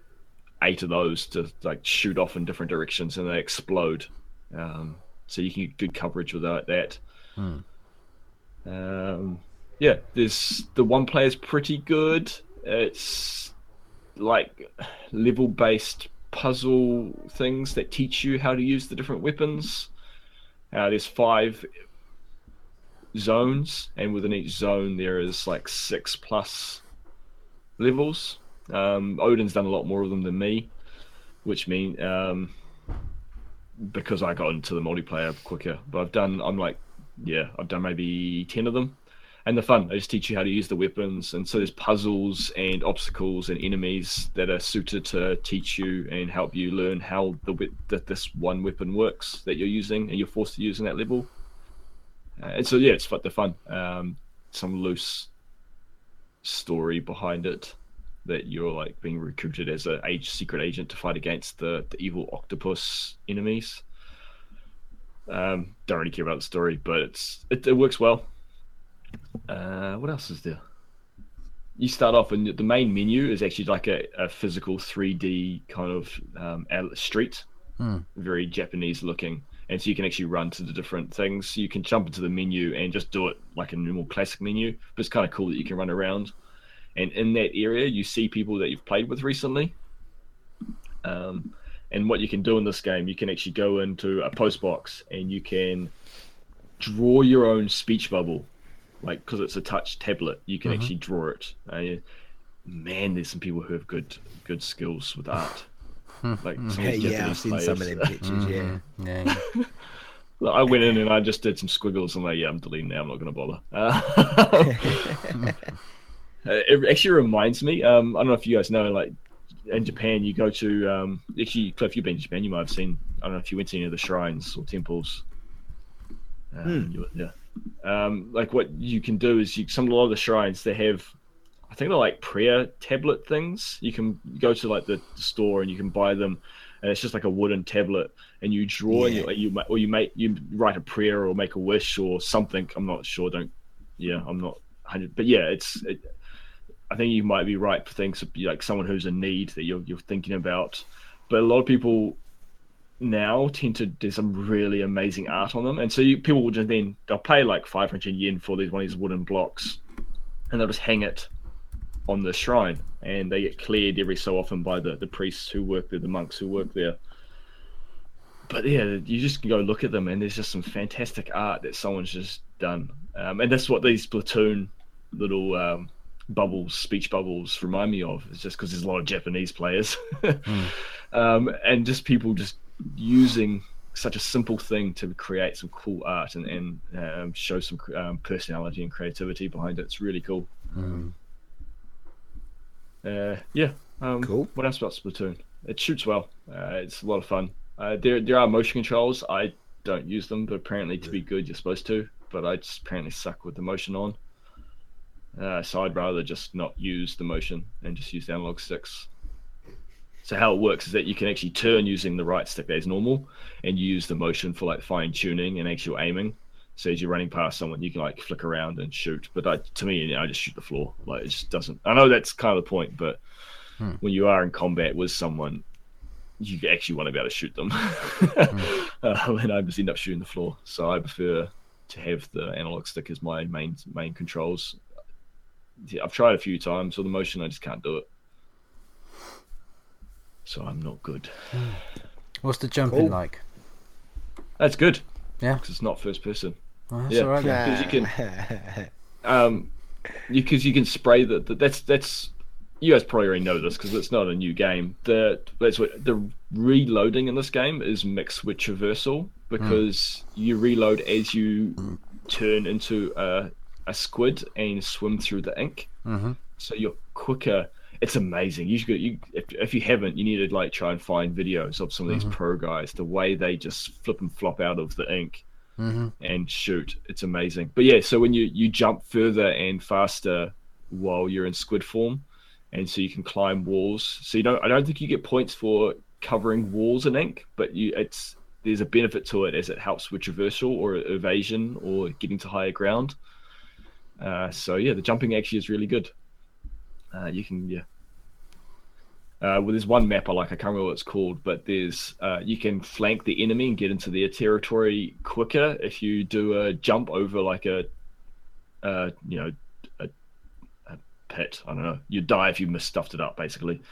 eight of those to like shoot off in different directions and they explode um so you can get good coverage without that Hmm. um yeah there's the one player is pretty good it's like level based puzzle things that teach you how to use the different weapons. Uh, there's five zones, and within each zone there is like six plus levels. Um, Odin's done a lot more of them than me, which mean um, because I got into the multiplayer quicker. But I've done, I'm like, yeah, I've done maybe ten of them and the fun. They just teach you how to use the weapons, and so there's puzzles and obstacles and enemies that are suited to teach you and help you learn how the that this one weapon works that you're using and you're forced to use in that level. Uh, and so yeah, it's. The fun. Um, some loose story behind it that you're like being recruited as a age secret agent to fight against the, the evil octopus enemies. Um, don't really care about the story, but it's it, it works well. Uh, what else is there? You start off, and the main menu is actually like a, a physical 3D kind of um, street, Hmm. very Japanese looking. And so you can actually run to the different things. You can jump into the menu and just do it like a normal classic menu, but it's kind of cool that you can run around. And in that area, you see people that you've played with recently. Um, and what you can do in this game, you can actually go into a post box and you can draw your own speech bubble like because it's a touch tablet you can Mhm. actually draw it uh, man there's some people who have good good skills with art like some of Hey, yeah, I've Japanese seen some of players. them pictures. Yeah. Mhm. Yeah. Like, I went in and I just did some squiggles. I'm like, yeah, I'm deleting now. I'm not going to bother. Uh, it actually reminds me. Um, I don't know if you guys know, like in Japan, you go to. Um, actually, Cliff, you've been to Japan. You might have seen. I don't know if you went to any of the shrines or temples. Um, you- yeah. Um, like what you can do is you some a lot of the shrines they have. I think they're like prayer tablet things. You can go to like the store and you can buy them, and it's just like a wooden tablet, and you draw Yeah. and you, you or you make you write a prayer or make a wish or something. I'm not sure. Don't yeah, I'm not hundred. But yeah, it's. It, I think you might be right for things like someone who's in need that you're you're thinking about, but a lot of people now tend to do some really amazing art on them, and so you, people will just then they'll pay like 500 yen for these one of these wooden blocks, and they'll just hang it on the shrine, and they get cleared every so often by the the priests who work there, the monks who work there. But yeah, you just can go look at them, and there's just some fantastic art that someone's just done, um, and that's what these Splatoon little um, bubbles, speech bubbles, remind me of. It's just because there's a lot of Japanese players, um, and just people just using such a simple thing to create some cool art and, and um, show some um, personality and creativity behind it. It's really cool. Mm. Uh, yeah. Um, Cool. What else about Splatoon? It shoots well. Uh, it's a lot of fun. Uh, there, there are motion controls. I don't use them, but apparently to be good, you're supposed to. But I just apparently suck with the motion on. Uh, so I'd rather just not use the motion and just use the analog sticks. So how it works is that you can actually turn using the right stick as normal, and you use the motion for like fine tuning and actual aiming. So as you're running past someone, you can like flick around and shoot. But I, to me, you know, I just shoot the floor. Like it just doesn't. I know that's kind of the point, but Hmm. when you are in combat with someone, you actually want to be able to shoot them. uh, and I just end up shooting the floor. So I prefer to have the analog stick as my main main controls. Yeah, I've tried a few times with the motion. I just can't do it. So I'm not good. What's the jumping Cool. like? That's good. Yeah. because it's not first person. Oh, that's Yeah. all right. then. Because you can- Um, because you, can spray the, the that's that's you guys probably already know this because it's not a new game. The that's what the reloading in this game is mixed with traversal because you reload as you turn into a, a squid and swim through the ink. Mm-hmm. So you're quicker. It's amazing. You should, you if, if you haven't, you need to like try and find videos of some of these pro guys. The way they just flip and flop out of the ink Mm-hmm. and shoot, it's amazing. But yeah, so when you you jump further and faster while you're in squid form, and so you can climb walls. So you don't. I don't think you get points for covering walls in ink, but you it's there's a benefit to it as it helps with traversal or evasion or getting to higher ground. Uh, so yeah, the jumping actually is really good. Uh, you can yeah. Uh, well, there's one map I like. I can't remember what it's called, but there's uh, you can flank the enemy and get into their territory quicker if you do a jump over like a, uh, you know, a, a pit. I don't know. You die if you mis stuffed it up. Basically,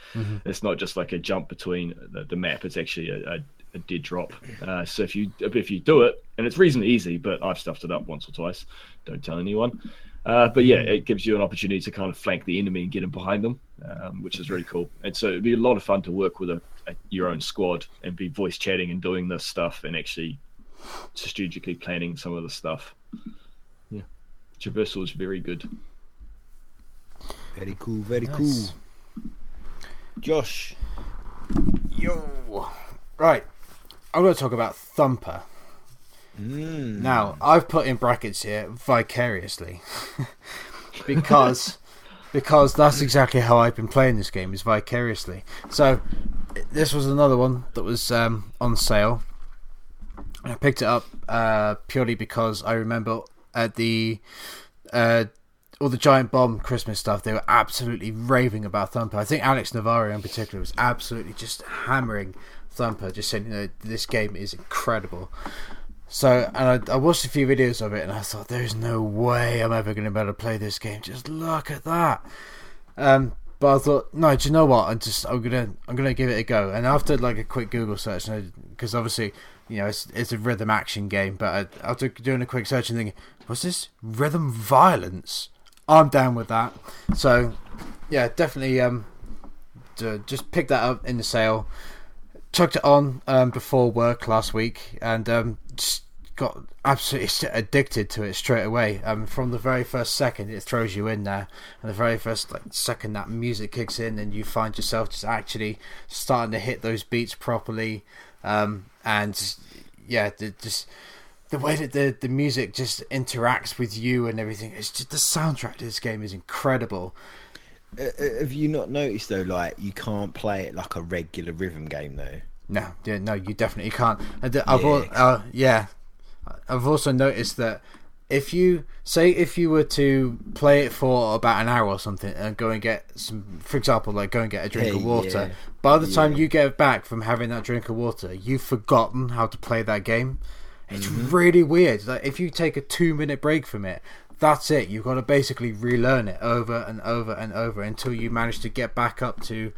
it's not just like a jump between the, the map. It's actually a, a, a dead drop. Uh, so if you if you do it, and it's reasonably easy, but I've stuffed it up once or twice. Don't tell anyone. Uh, but yeah, it gives you an opportunity to kind of flank the enemy and get in behind them, um, which is really cool. And so it'd be a lot of fun to work with a, a, your own squad and be voice chatting and doing this stuff and actually strategically planning some of the stuff. Yeah, traversal is very good. Very cool, very Nice. cool. Josh, Yo. Right. I'm going to talk about Thumper. Mm. Now, I've put in brackets here vicariously because because that's exactly how I've been playing this game is vicariously. So this was another one that was um, on sale. I picked it up uh, purely because I remember at the uh, all the giant bomb Christmas stuff, they were absolutely raving about Thumper. I think Alex Navarro in particular was absolutely just hammering Thumper, just saying, you know, this game is incredible. So, and I, I watched a few videos of it, and I thought, there's no way I'm ever going to be able to play this game. Just look at that. Um, but I thought, no, do you know what? I'm just, I'm gonna, I'm gonna give it a go. And after like a quick Google search, because obviously, you know, it's, it's a rhythm action game. But I, after doing a quick search and thinking, was this rhythm violence? I'm down with that. So, yeah, definitely, um, just pick that up in the sale chucked it on um, before work last week and um, got absolutely addicted to it straight away. Um, from the very first second, it throws you in there, and the very first like second that music kicks in, and you find yourself just actually starting to hit those beats properly, um, and yeah, the, just the way that the the music just interacts with you and everything. It's just the soundtrack to this game is incredible. Uh, uh, have you not noticed though? Like you can't play it like a regular rhythm game though. No, yeah, no, you definitely can't. I've Yeah. uh, yeah, I've also noticed that if you say if you were to play it for about an hour or something and go and get some, for example, like go and get a drink Hey, of water, yeah. by the time you get back from having that drink of water, you've forgotten how to play that game. It's Mm-hmm. really weird. Like if you take a two minute break from it, that's it. You've got to basically relearn it over and over and over until you manage to get back up to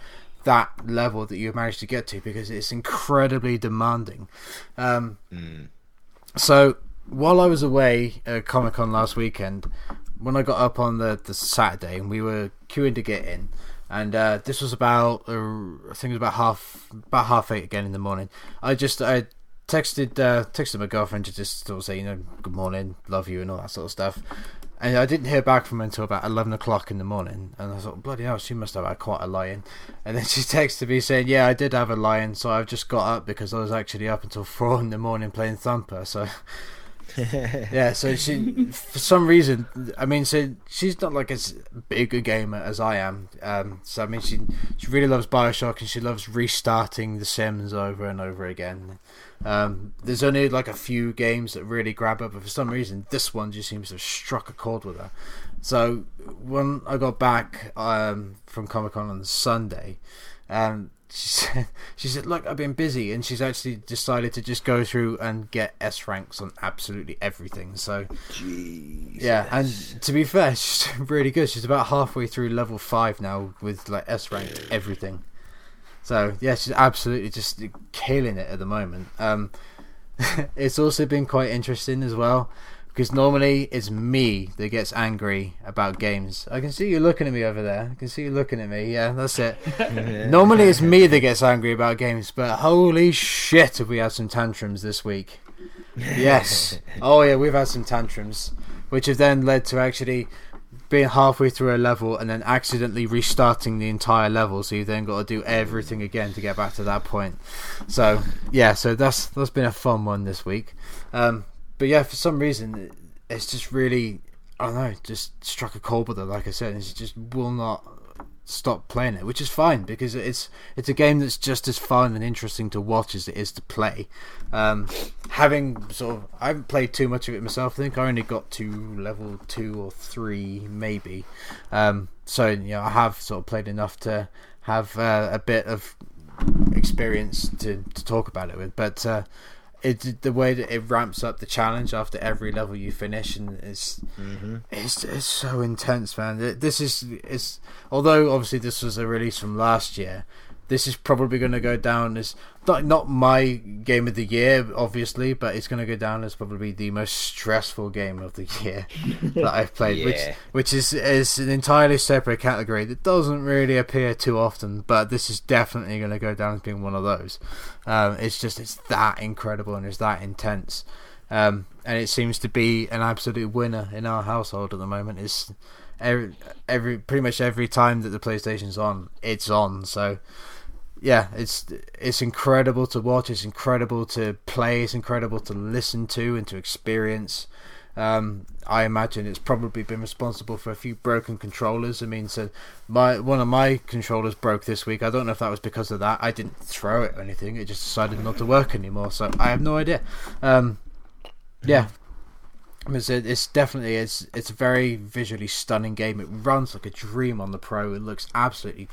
that level that you managed to get to because it's incredibly demanding. Um, So while I was away at Comic Con last weekend, when I got up on the, the Saturday and we were queuing to get in, and uh, this was about uh, I think it was about half about half eight again in the morning. I just I texted uh, texted my girlfriend to just sort of say you know good morning, love you, and all that sort of stuff. And I didn't hear back from her until about eleven o'clock in the morning, and I thought, bloody hell, she must have had quite a lion. And then she texted me saying, "Yeah, I did have a lion, so I've just got up because I was actually up until four in the morning playing Thumper." So yeah, so she, for some reason, I mean, so she's not like as big a gamer as I am. Um, so I mean, she she really loves Bioshock and she loves restarting The Sims over and over again. Um, there's only like a few games that really grab her, but for some reason, this one just seems to have struck a chord with her. So when I got back um, from Comic Con on Sunday, um, she said, "She said, look, I've been busy," and she's actually decided to just go through and get S ranks on absolutely everything. So Jeez. yeah, and to be fair, she's really good. She's about halfway through level five now with like S ranked everything. So yeah, she's absolutely just killing it at the moment. Um, it's also been quite interesting as well because normally it's me that gets angry about games. I can see you looking at me over there. I can see you looking at me. Yeah, that's it. Normally it's me that gets angry about games, but holy shit, have we had some tantrums this week? Yes. Oh yeah, we've had some tantrums, which have then led to actually being halfway through a level and then accidentally restarting the entire level. So you've then got to do everything again to get back to that point. So yeah, so that's that's been a fun one this week. Um, but yeah, for some reason, it's just really I don't know, just struck a chord with it. Like I said, it just will not stop playing it, which is fine because it's it's a game that's just as fun and interesting to watch as it is to play. Um, having sort of, I haven't played too much of it myself. I think I only got to level two or three, maybe. Um, so you know, I have sort of played enough to have uh, a bit of experience to to talk about it with, but. Uh, it the way that it ramps up the challenge after every level you finish, and it's Mm-hmm. it's it's so intense, man. This is is although obviously this was a release from last year. This is probably going to go down as not not my game of the year, obviously, but it's going to go down as probably the most stressful game of the year that I've played, which which is is an entirely separate category that doesn't really appear too often. But this is definitely going to go down as being one of those. Um, it's just it's that incredible and it's that intense. Um, and it seems to be an absolute winner in our household at the moment. It's every, every pretty much every time that the PlayStation's on, it's on. So yeah, it's it's incredible to watch. It's incredible to play. It's incredible to listen to and to experience. Um, I imagine it's probably been responsible for a few broken controllers. I mean, so my one of my controllers broke this week. I don't know if that was because of that. I didn't throw it or anything. It just decided not to work anymore. So I have no idea. Um, yeah, it's, it's definitely it's it's a very visually stunning game. It runs like a dream on the Pro. It looks absolutely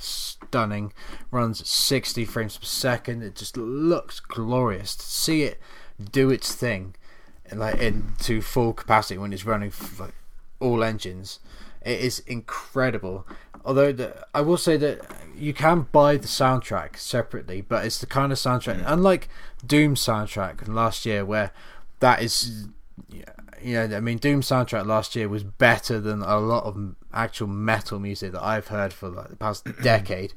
stunning. Runs at 60 frames per second. It just looks glorious. To see it do its thing, and like into full capacity when it's running like all engines, it is incredible. Although the, I will say that you can buy the soundtrack separately, but it's the kind of soundtrack, mm. unlike Doom soundtrack from last year, where that is you know, I mean, Doom soundtrack last year was better than a lot of actual metal music that I've heard for like the past decade.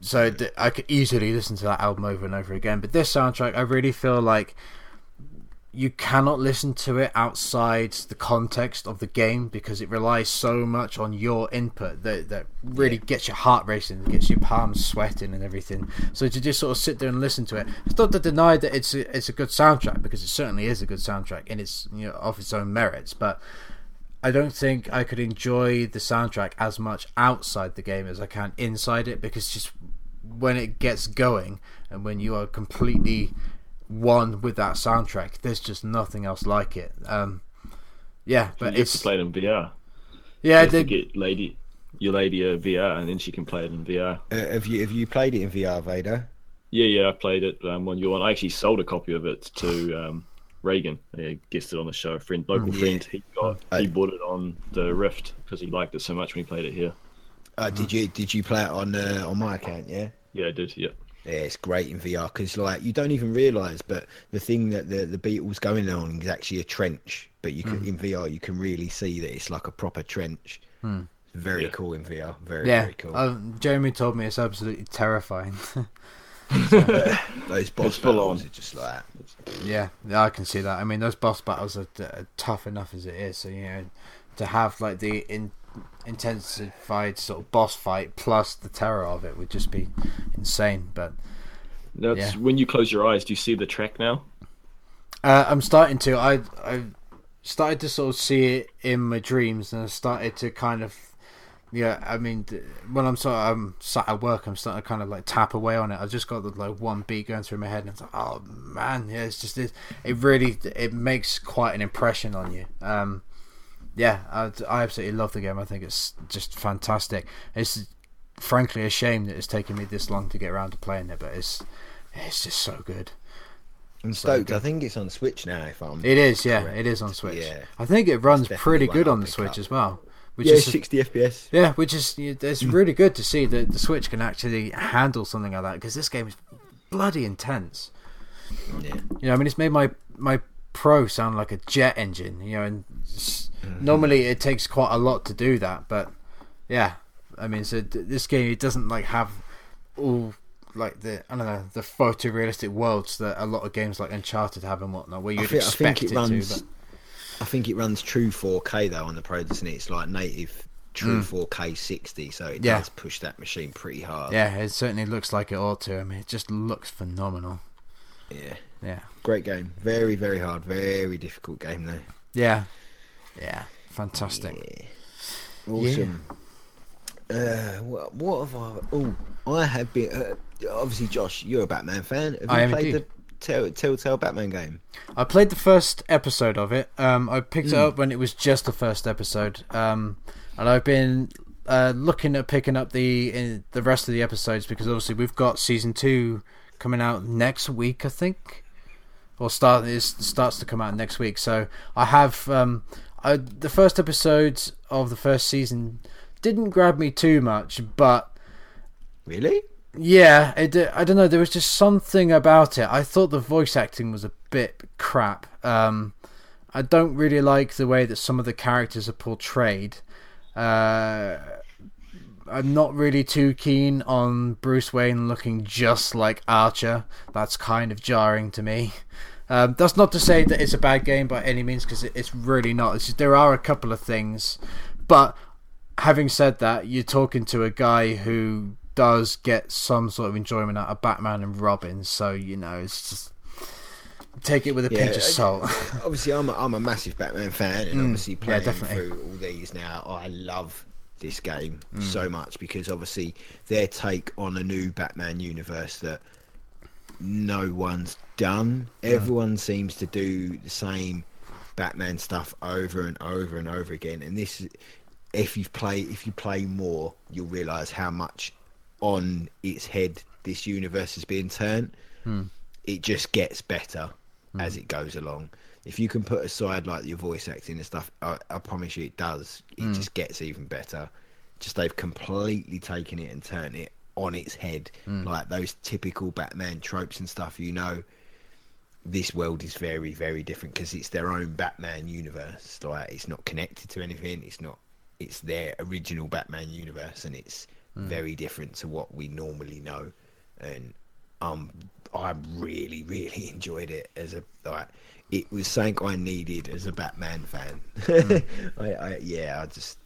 So I could easily listen to that album over and over again. But this soundtrack, I really feel like you cannot listen to it outside the context of the game because it relies so much on your input that that really gets your heart racing, gets your palms sweating and everything. So to just sort of sit there and listen to it, it's not to deny that it's a, it's a good soundtrack because it certainly is a good soundtrack and it's you know of its own merits, but. I don't think I could enjoy the soundtrack as much outside the game as I can inside it because just when it gets going and when you are completely one with that soundtrack, there's just nothing else like it. Um, yeah, but you it's have to play it in VR. yeah, You have to the, get lady, your lady a VR, and then she can play it in VR. Uh, have you have you played it in VR, Vader? Yeah, yeah, I played it um, when you were on. I actually sold a copy of it to um, Reagan. He guested on the show. A friend, local Mm, yeah. friend. He got I- he bought it on the Rift because he liked it so much when he played it here. Uh, did you did you play it on uh, on my account? Yeah. Yeah, I did. Yeah. Yeah, it's great in VR because like you don't even realise, but the thing that the the beetle's going on is actually a trench. But you can in VR you can really see that it's like a proper trench. It's very Yeah. cool in VR. Very yeah. very cool. Um, Jeremy told me it's absolutely terrifying. Those boss It's battles are just like yeah, yeah, I can see that. I mean, those boss battles are, are tough enough as it is. So you know, to have like the in, intensified sort of boss fight plus the terror of it would just be insane. But That's Yeah. when you close your eyes. Do you see the track now? Uh, I'm starting to. I I started to sort of see it in my dreams, and I started to kind of. Yeah, I mean, when I'm sort of I'm sat at work, I'm starting to kind of like tap away on it. I've just got the like one beat going through my head, and it's like, oh man, yeah, it's just it, it really it makes quite an impression on you. Um, yeah, I, I absolutely love the game. I think it's just fantastic. It's frankly a shame that it's taken me this long to get around to playing it, but it's it's just so good. I'm So stoked. good. I think it's on Switch now. If I'm It is, yeah, Correct. it is on Switch. Yeah. I think it runs pretty good on the Switch up. as well. Which yeah, is 60 FPS. yeah, which is it's really good to see that the Switch can actually handle something like that because this game is bloody intense. Yeah. You know, I mean, it's made my my Pro sound like a jet engine. You know, and Mm-hmm. normally it takes quite a lot to do that, but yeah, I mean, so th- this game it doesn't like have all like the I don't know the photorealistic worlds that a lot of games like Uncharted have and whatnot, where you'd think, expect think it it, runs. to. But I think it runs true 4K though on the Pro, doesn't it? It's like native true 4K 60, so it Mm. Yeah. does push that machine pretty hard. yeah, it certainly looks like it ought to. I mean, it just looks phenomenal. yeah. Yeah, Great game. Very, very hard. Very difficult game though. yeah, yeah, fantastic. Yeah. Awesome. Uh, what, what have I? Oh, I have been. Uh, obviously, Josh, you're a Batman fan. Have you I played the Tell, Telltale Batman game? I played the first episode of it. Um, I picked it Mm. up when it was just the first episode. Um, and I've been uh, looking at picking up the in the rest of the episodes because obviously we've got season two coming out next week, I think, or start it starts to come out next week. So I have um, I, the first episodes of the first season didn't grab me too much, but Really? yeah, it, I don't know. There was just something about it. I thought the voice acting was a bit crap. Um, I don't really like the way that some of the characters are portrayed. Uh, I'm not really too keen on Bruce Wayne looking just like Archer. That's kind of jarring to me. Um, that's not to say that it's a bad game by any means, because it, it's really not. It's just, there are a couple of things, but having said that, you're talking to a guy who does get some sort of enjoyment out of Batman and Robin, so you know it's just take it with a Yeah, pinch of salt. obviously, I'm a, I'm a massive Batman fan, and Mm, obviously yeah, playing definitely. through all these now, I love this game Mm. so much because obviously their take on a new Batman universe that no one's done. Everyone seems to do the same Batman stuff over and over and over again, and this, if you play, if you play more, you'll realize how much on its head this universe is being turned. It just gets better as it goes along. If you can put aside like your voice acting and stuff, I, I promise you it does. It just gets even better. Just they've completely taken it and turned it on its head, like those typical Batman tropes and stuff. You know, this world is very, very different because it's their own Batman universe. Like it's not connected to anything. It's not. It's their original Batman universe, and it's very different to what we normally know. And um, I really, really enjoyed it as a like. It was something I needed as a Batman fan. I, I, yeah, I just.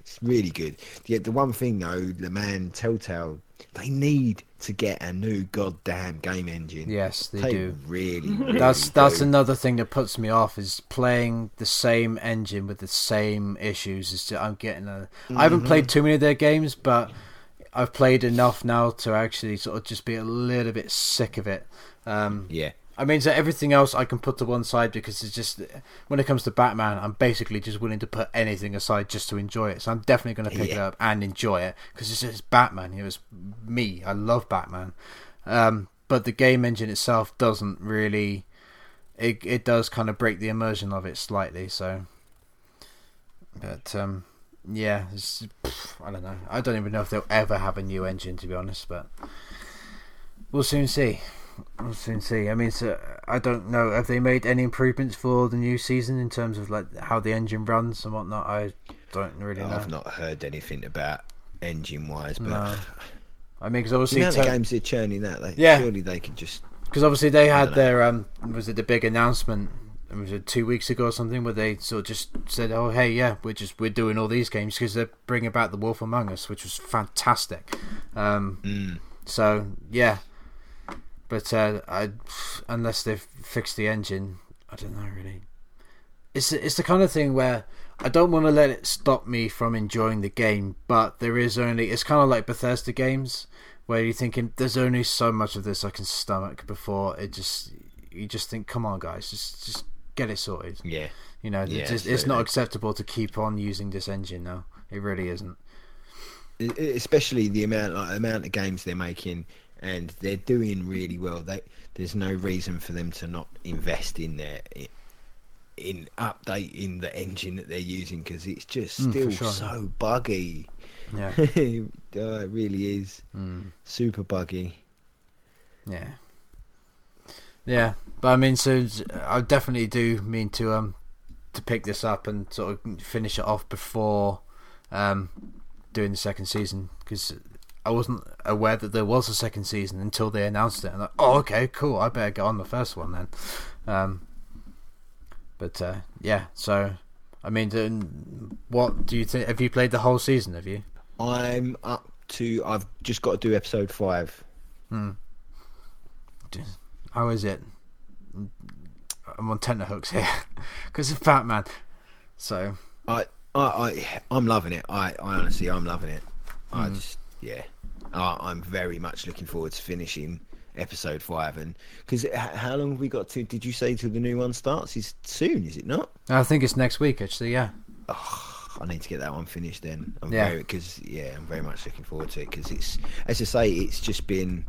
it's really good. Yeah, the one thing though, the man Telltale, they need to get a new goddamn game engine. yes, they do. Really, really That's that's another thing that puts me off is playing the same engine with the same issues. Is I'm getting a. I haven't played too many of their games, but I've played enough now to actually sort of just be a little bit sick of it. Um, yeah. I mean, so everything else I can put to one side because it's just when it comes to Batman, I'm basically just willing to put anything aside just to enjoy it. So I'm definitely going to pick it up and enjoy it because it's just Batman. It was me. I love Batman, um, but the game engine itself doesn't really. It it does kind of break the immersion of it slightly. So, but um, yeah, it's, pff, I don't know. I don't even know if they'll ever have a new engine to be honest, but we'll soon see. We'll soon see. I mean, so I don't know. Have they made any improvements for the new season in terms of like how the engine runs and whatnot? I don't really know. I've not heard anything about engine wise, but No. I mean, because the obviously, amount of Te- games they're churning that. they, Yeah. surely they could just. because obviously they had their um, was it the big announcement? Was it two weeks ago or something where they sort of just said, "Oh, hey, yeah, we're just we're doing all these games because they're bringing back the Wolf Among Us, which was fantastic." Um, Mm, So yeah, but uh, I unless they've fixed the engine, I don't know really. It's it's the kind of thing where I don't want to let it stop me from enjoying the game, but there is only it's kind of like Bethesda games where you're thinking there's only so much of this I can stomach before it just you just think come on guys just just get it sorted. yeah. You know, Yeah, it's, just, it's not acceptable to keep on using this engine now. It really isn't. Especially the amount like, amount of games they're making and they're doing really well they there's no reason for them to not invest in their in updating the engine that they're using because it's just Mm, still sure. so buggy Yeah. oh, it really is Mm. super buggy Yeah. Yeah, but I mean, so I definitely do mean to um to pick this up and sort of finish it off before um doing the second season because I wasn't aware that there was a second season until they announced it. And like, oh, okay, cool. I better go on the first one then. Um, but uh, yeah, so I mean, what do you think? Have you played the whole season? Have you? I'm up to. I've just got to do episode five. How is it? I'm on tenterhooks here because of Batman. So I, I, I, I'm loving it. I, I honestly, I'm loving it. Hmm. I just, yeah, I, I'm very much looking forward to finishing episode five. And because uh, how long have we got to? Did you say till the new one starts? Is soon? Is it not? I think it's next week actually. Yeah. I need to get that one finished then. I'm Yeah. because yeah, I'm very much looking forward to it because it's as I say, it's just been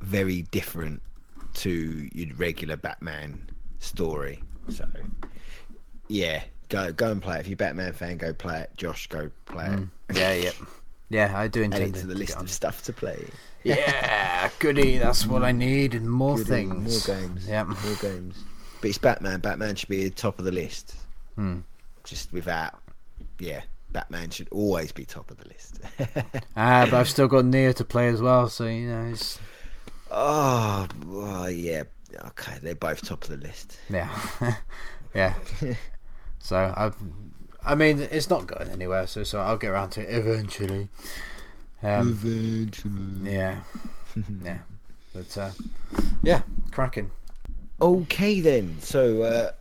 very different to your regular Batman story. So yeah, go go and play it. If you're a Batman fan, go play it. Josh, go play it. Mm. Yeah. Yeah. Yeah. I do intend to the list of stuff to play. Yeah, goody. That's what I need and more Goody, things. more games, Yeah. more games. But it's Batman. Batman should be at the top of the list. Hmm. Just without, yeah, Batman should always be top of the list. Ah, but I've still got Nioh to play as well, so you know, it's Oh, well, yeah. Okay, they're both top of the list. yeah, yeah. So I, I mean, it's not going anywhere. So so I'll get around to it eventually. Um, Eventually. yeah, yeah. But uh, yeah, cracking. Okay, then. So uh,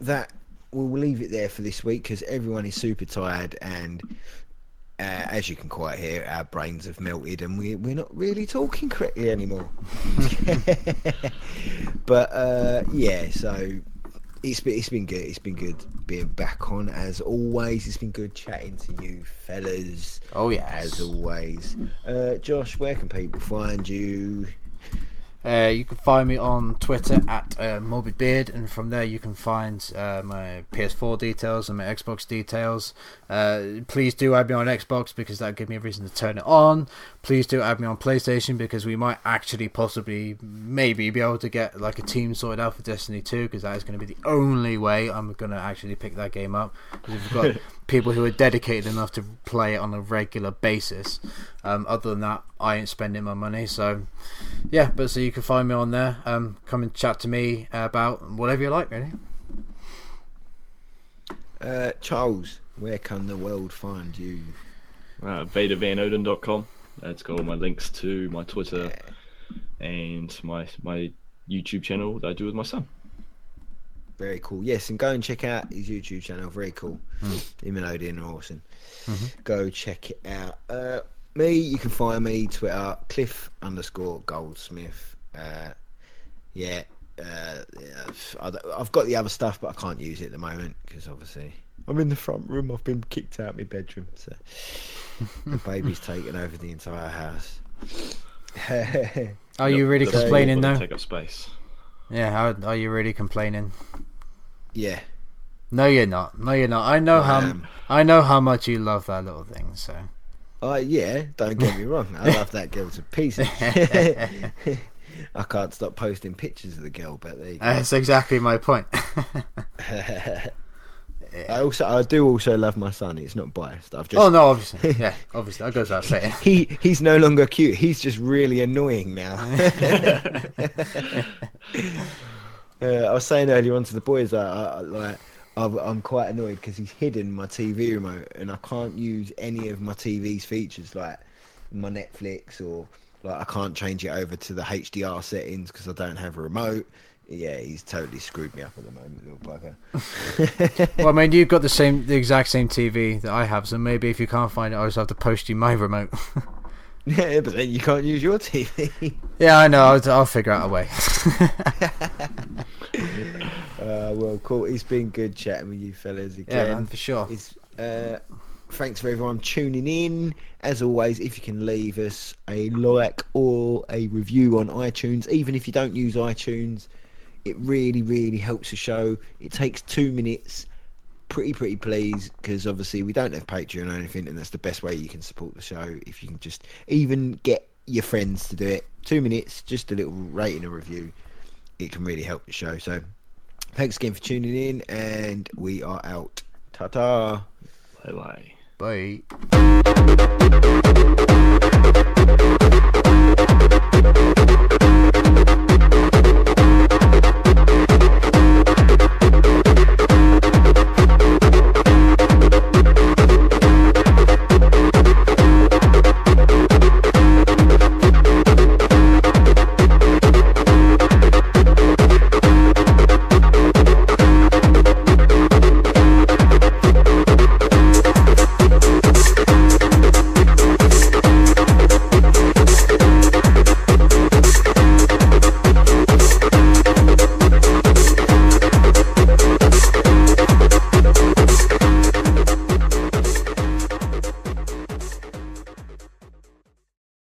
that we'll leave it there for this week because everyone is super tired, and uh, as you can quite hear, our brains have melted, and we we're not really talking correctly anymore. but uh, yeah, so it's been it's been good. It's been good being back on as always. It's been good chatting to you fellas. Oh yeah, as always. Uh, Josh, where can people find you? Uh, you can find me on Twitter at uh, Morbid Beard, and from there you can find uh, my PS4 details and my Xbox details. Uh, please do add me on Xbox because that gives me a reason to turn it on. Please do add me on PlayStation because we might actually, possibly, maybe be able to get like a team sorted out for Destiny 2 because that is going to be the only way I'm going to actually pick that game up. Because we've got people who are dedicated enough to play it on a regular basis. Um, other than that, I ain't spending my money. So, yeah, but so you can find me on there. Um, come and chat to me about whatever you like, really. Uh, Charles, where can the world find you? Uh, VaderVanOden.com. That's got all my links to my Twitter and my my YouTube channel that I do with my son. Very cool. Yes, and go and check out his YouTube channel. Very cool. Him and Odin are awesome. Go check it out. Uh, me, you can find me Twitter Cliff underscore Goldsmith. Uh, yeah, uh, yeah, I don't- I've got the other stuff, but I can't use it at the moment because obviously I'm in the front room. I've been kicked out of my bedroom, so the baby's taken over the entire house. Are you really complaining though? Take up space. Yeah, how, are you really complaining? Yeah, No, you're not. No, you're not. I know I how am. I know how much you love that little thing. So Uh, yeah, don't get me wrong. I love that girl to pieces. I can't stop posting pictures of the girl, but there you go. that's exactly my point. I also, I do also love my son. It's not biased. I've just. oh no, obviously, yeah, obviously, that goes without saying. He he's no longer cute. He's just really annoying now. Uh, I was saying earlier on to the boys that I, I, like I'm, I'm quite annoyed because he's hidden my TV remote and I can't use any of my TV's features like my Netflix or like I can't change it over to the HDR settings because I don't have a remote. Yeah, he's totally screwed me up at the moment, little bugger. well, I mean, you've got the same, the exact same TV that I have, so maybe if you can't find it, I'll just have to post you my remote. yeah, but then you can't use your TV. yeah, I know. I'll, I'll figure out a way. Uh, well, cool. It's been good chatting with you fellas again. yeah, man, for sure. It's, uh, thanks for everyone tuning in. As always, if you can leave us a like or a review on iTunes, even if you don't use iTunes, it really, really helps the show. It takes two minutes. Pretty, pretty please, because obviously we don't have Patreon or anything, and that's the best way you can support the show. If you can just even get your friends to do it, two minutes, just a little rating and review, it can really help the show. So, thanks again for tuning in, and we are out. Ta ta. Bye bye. Bye.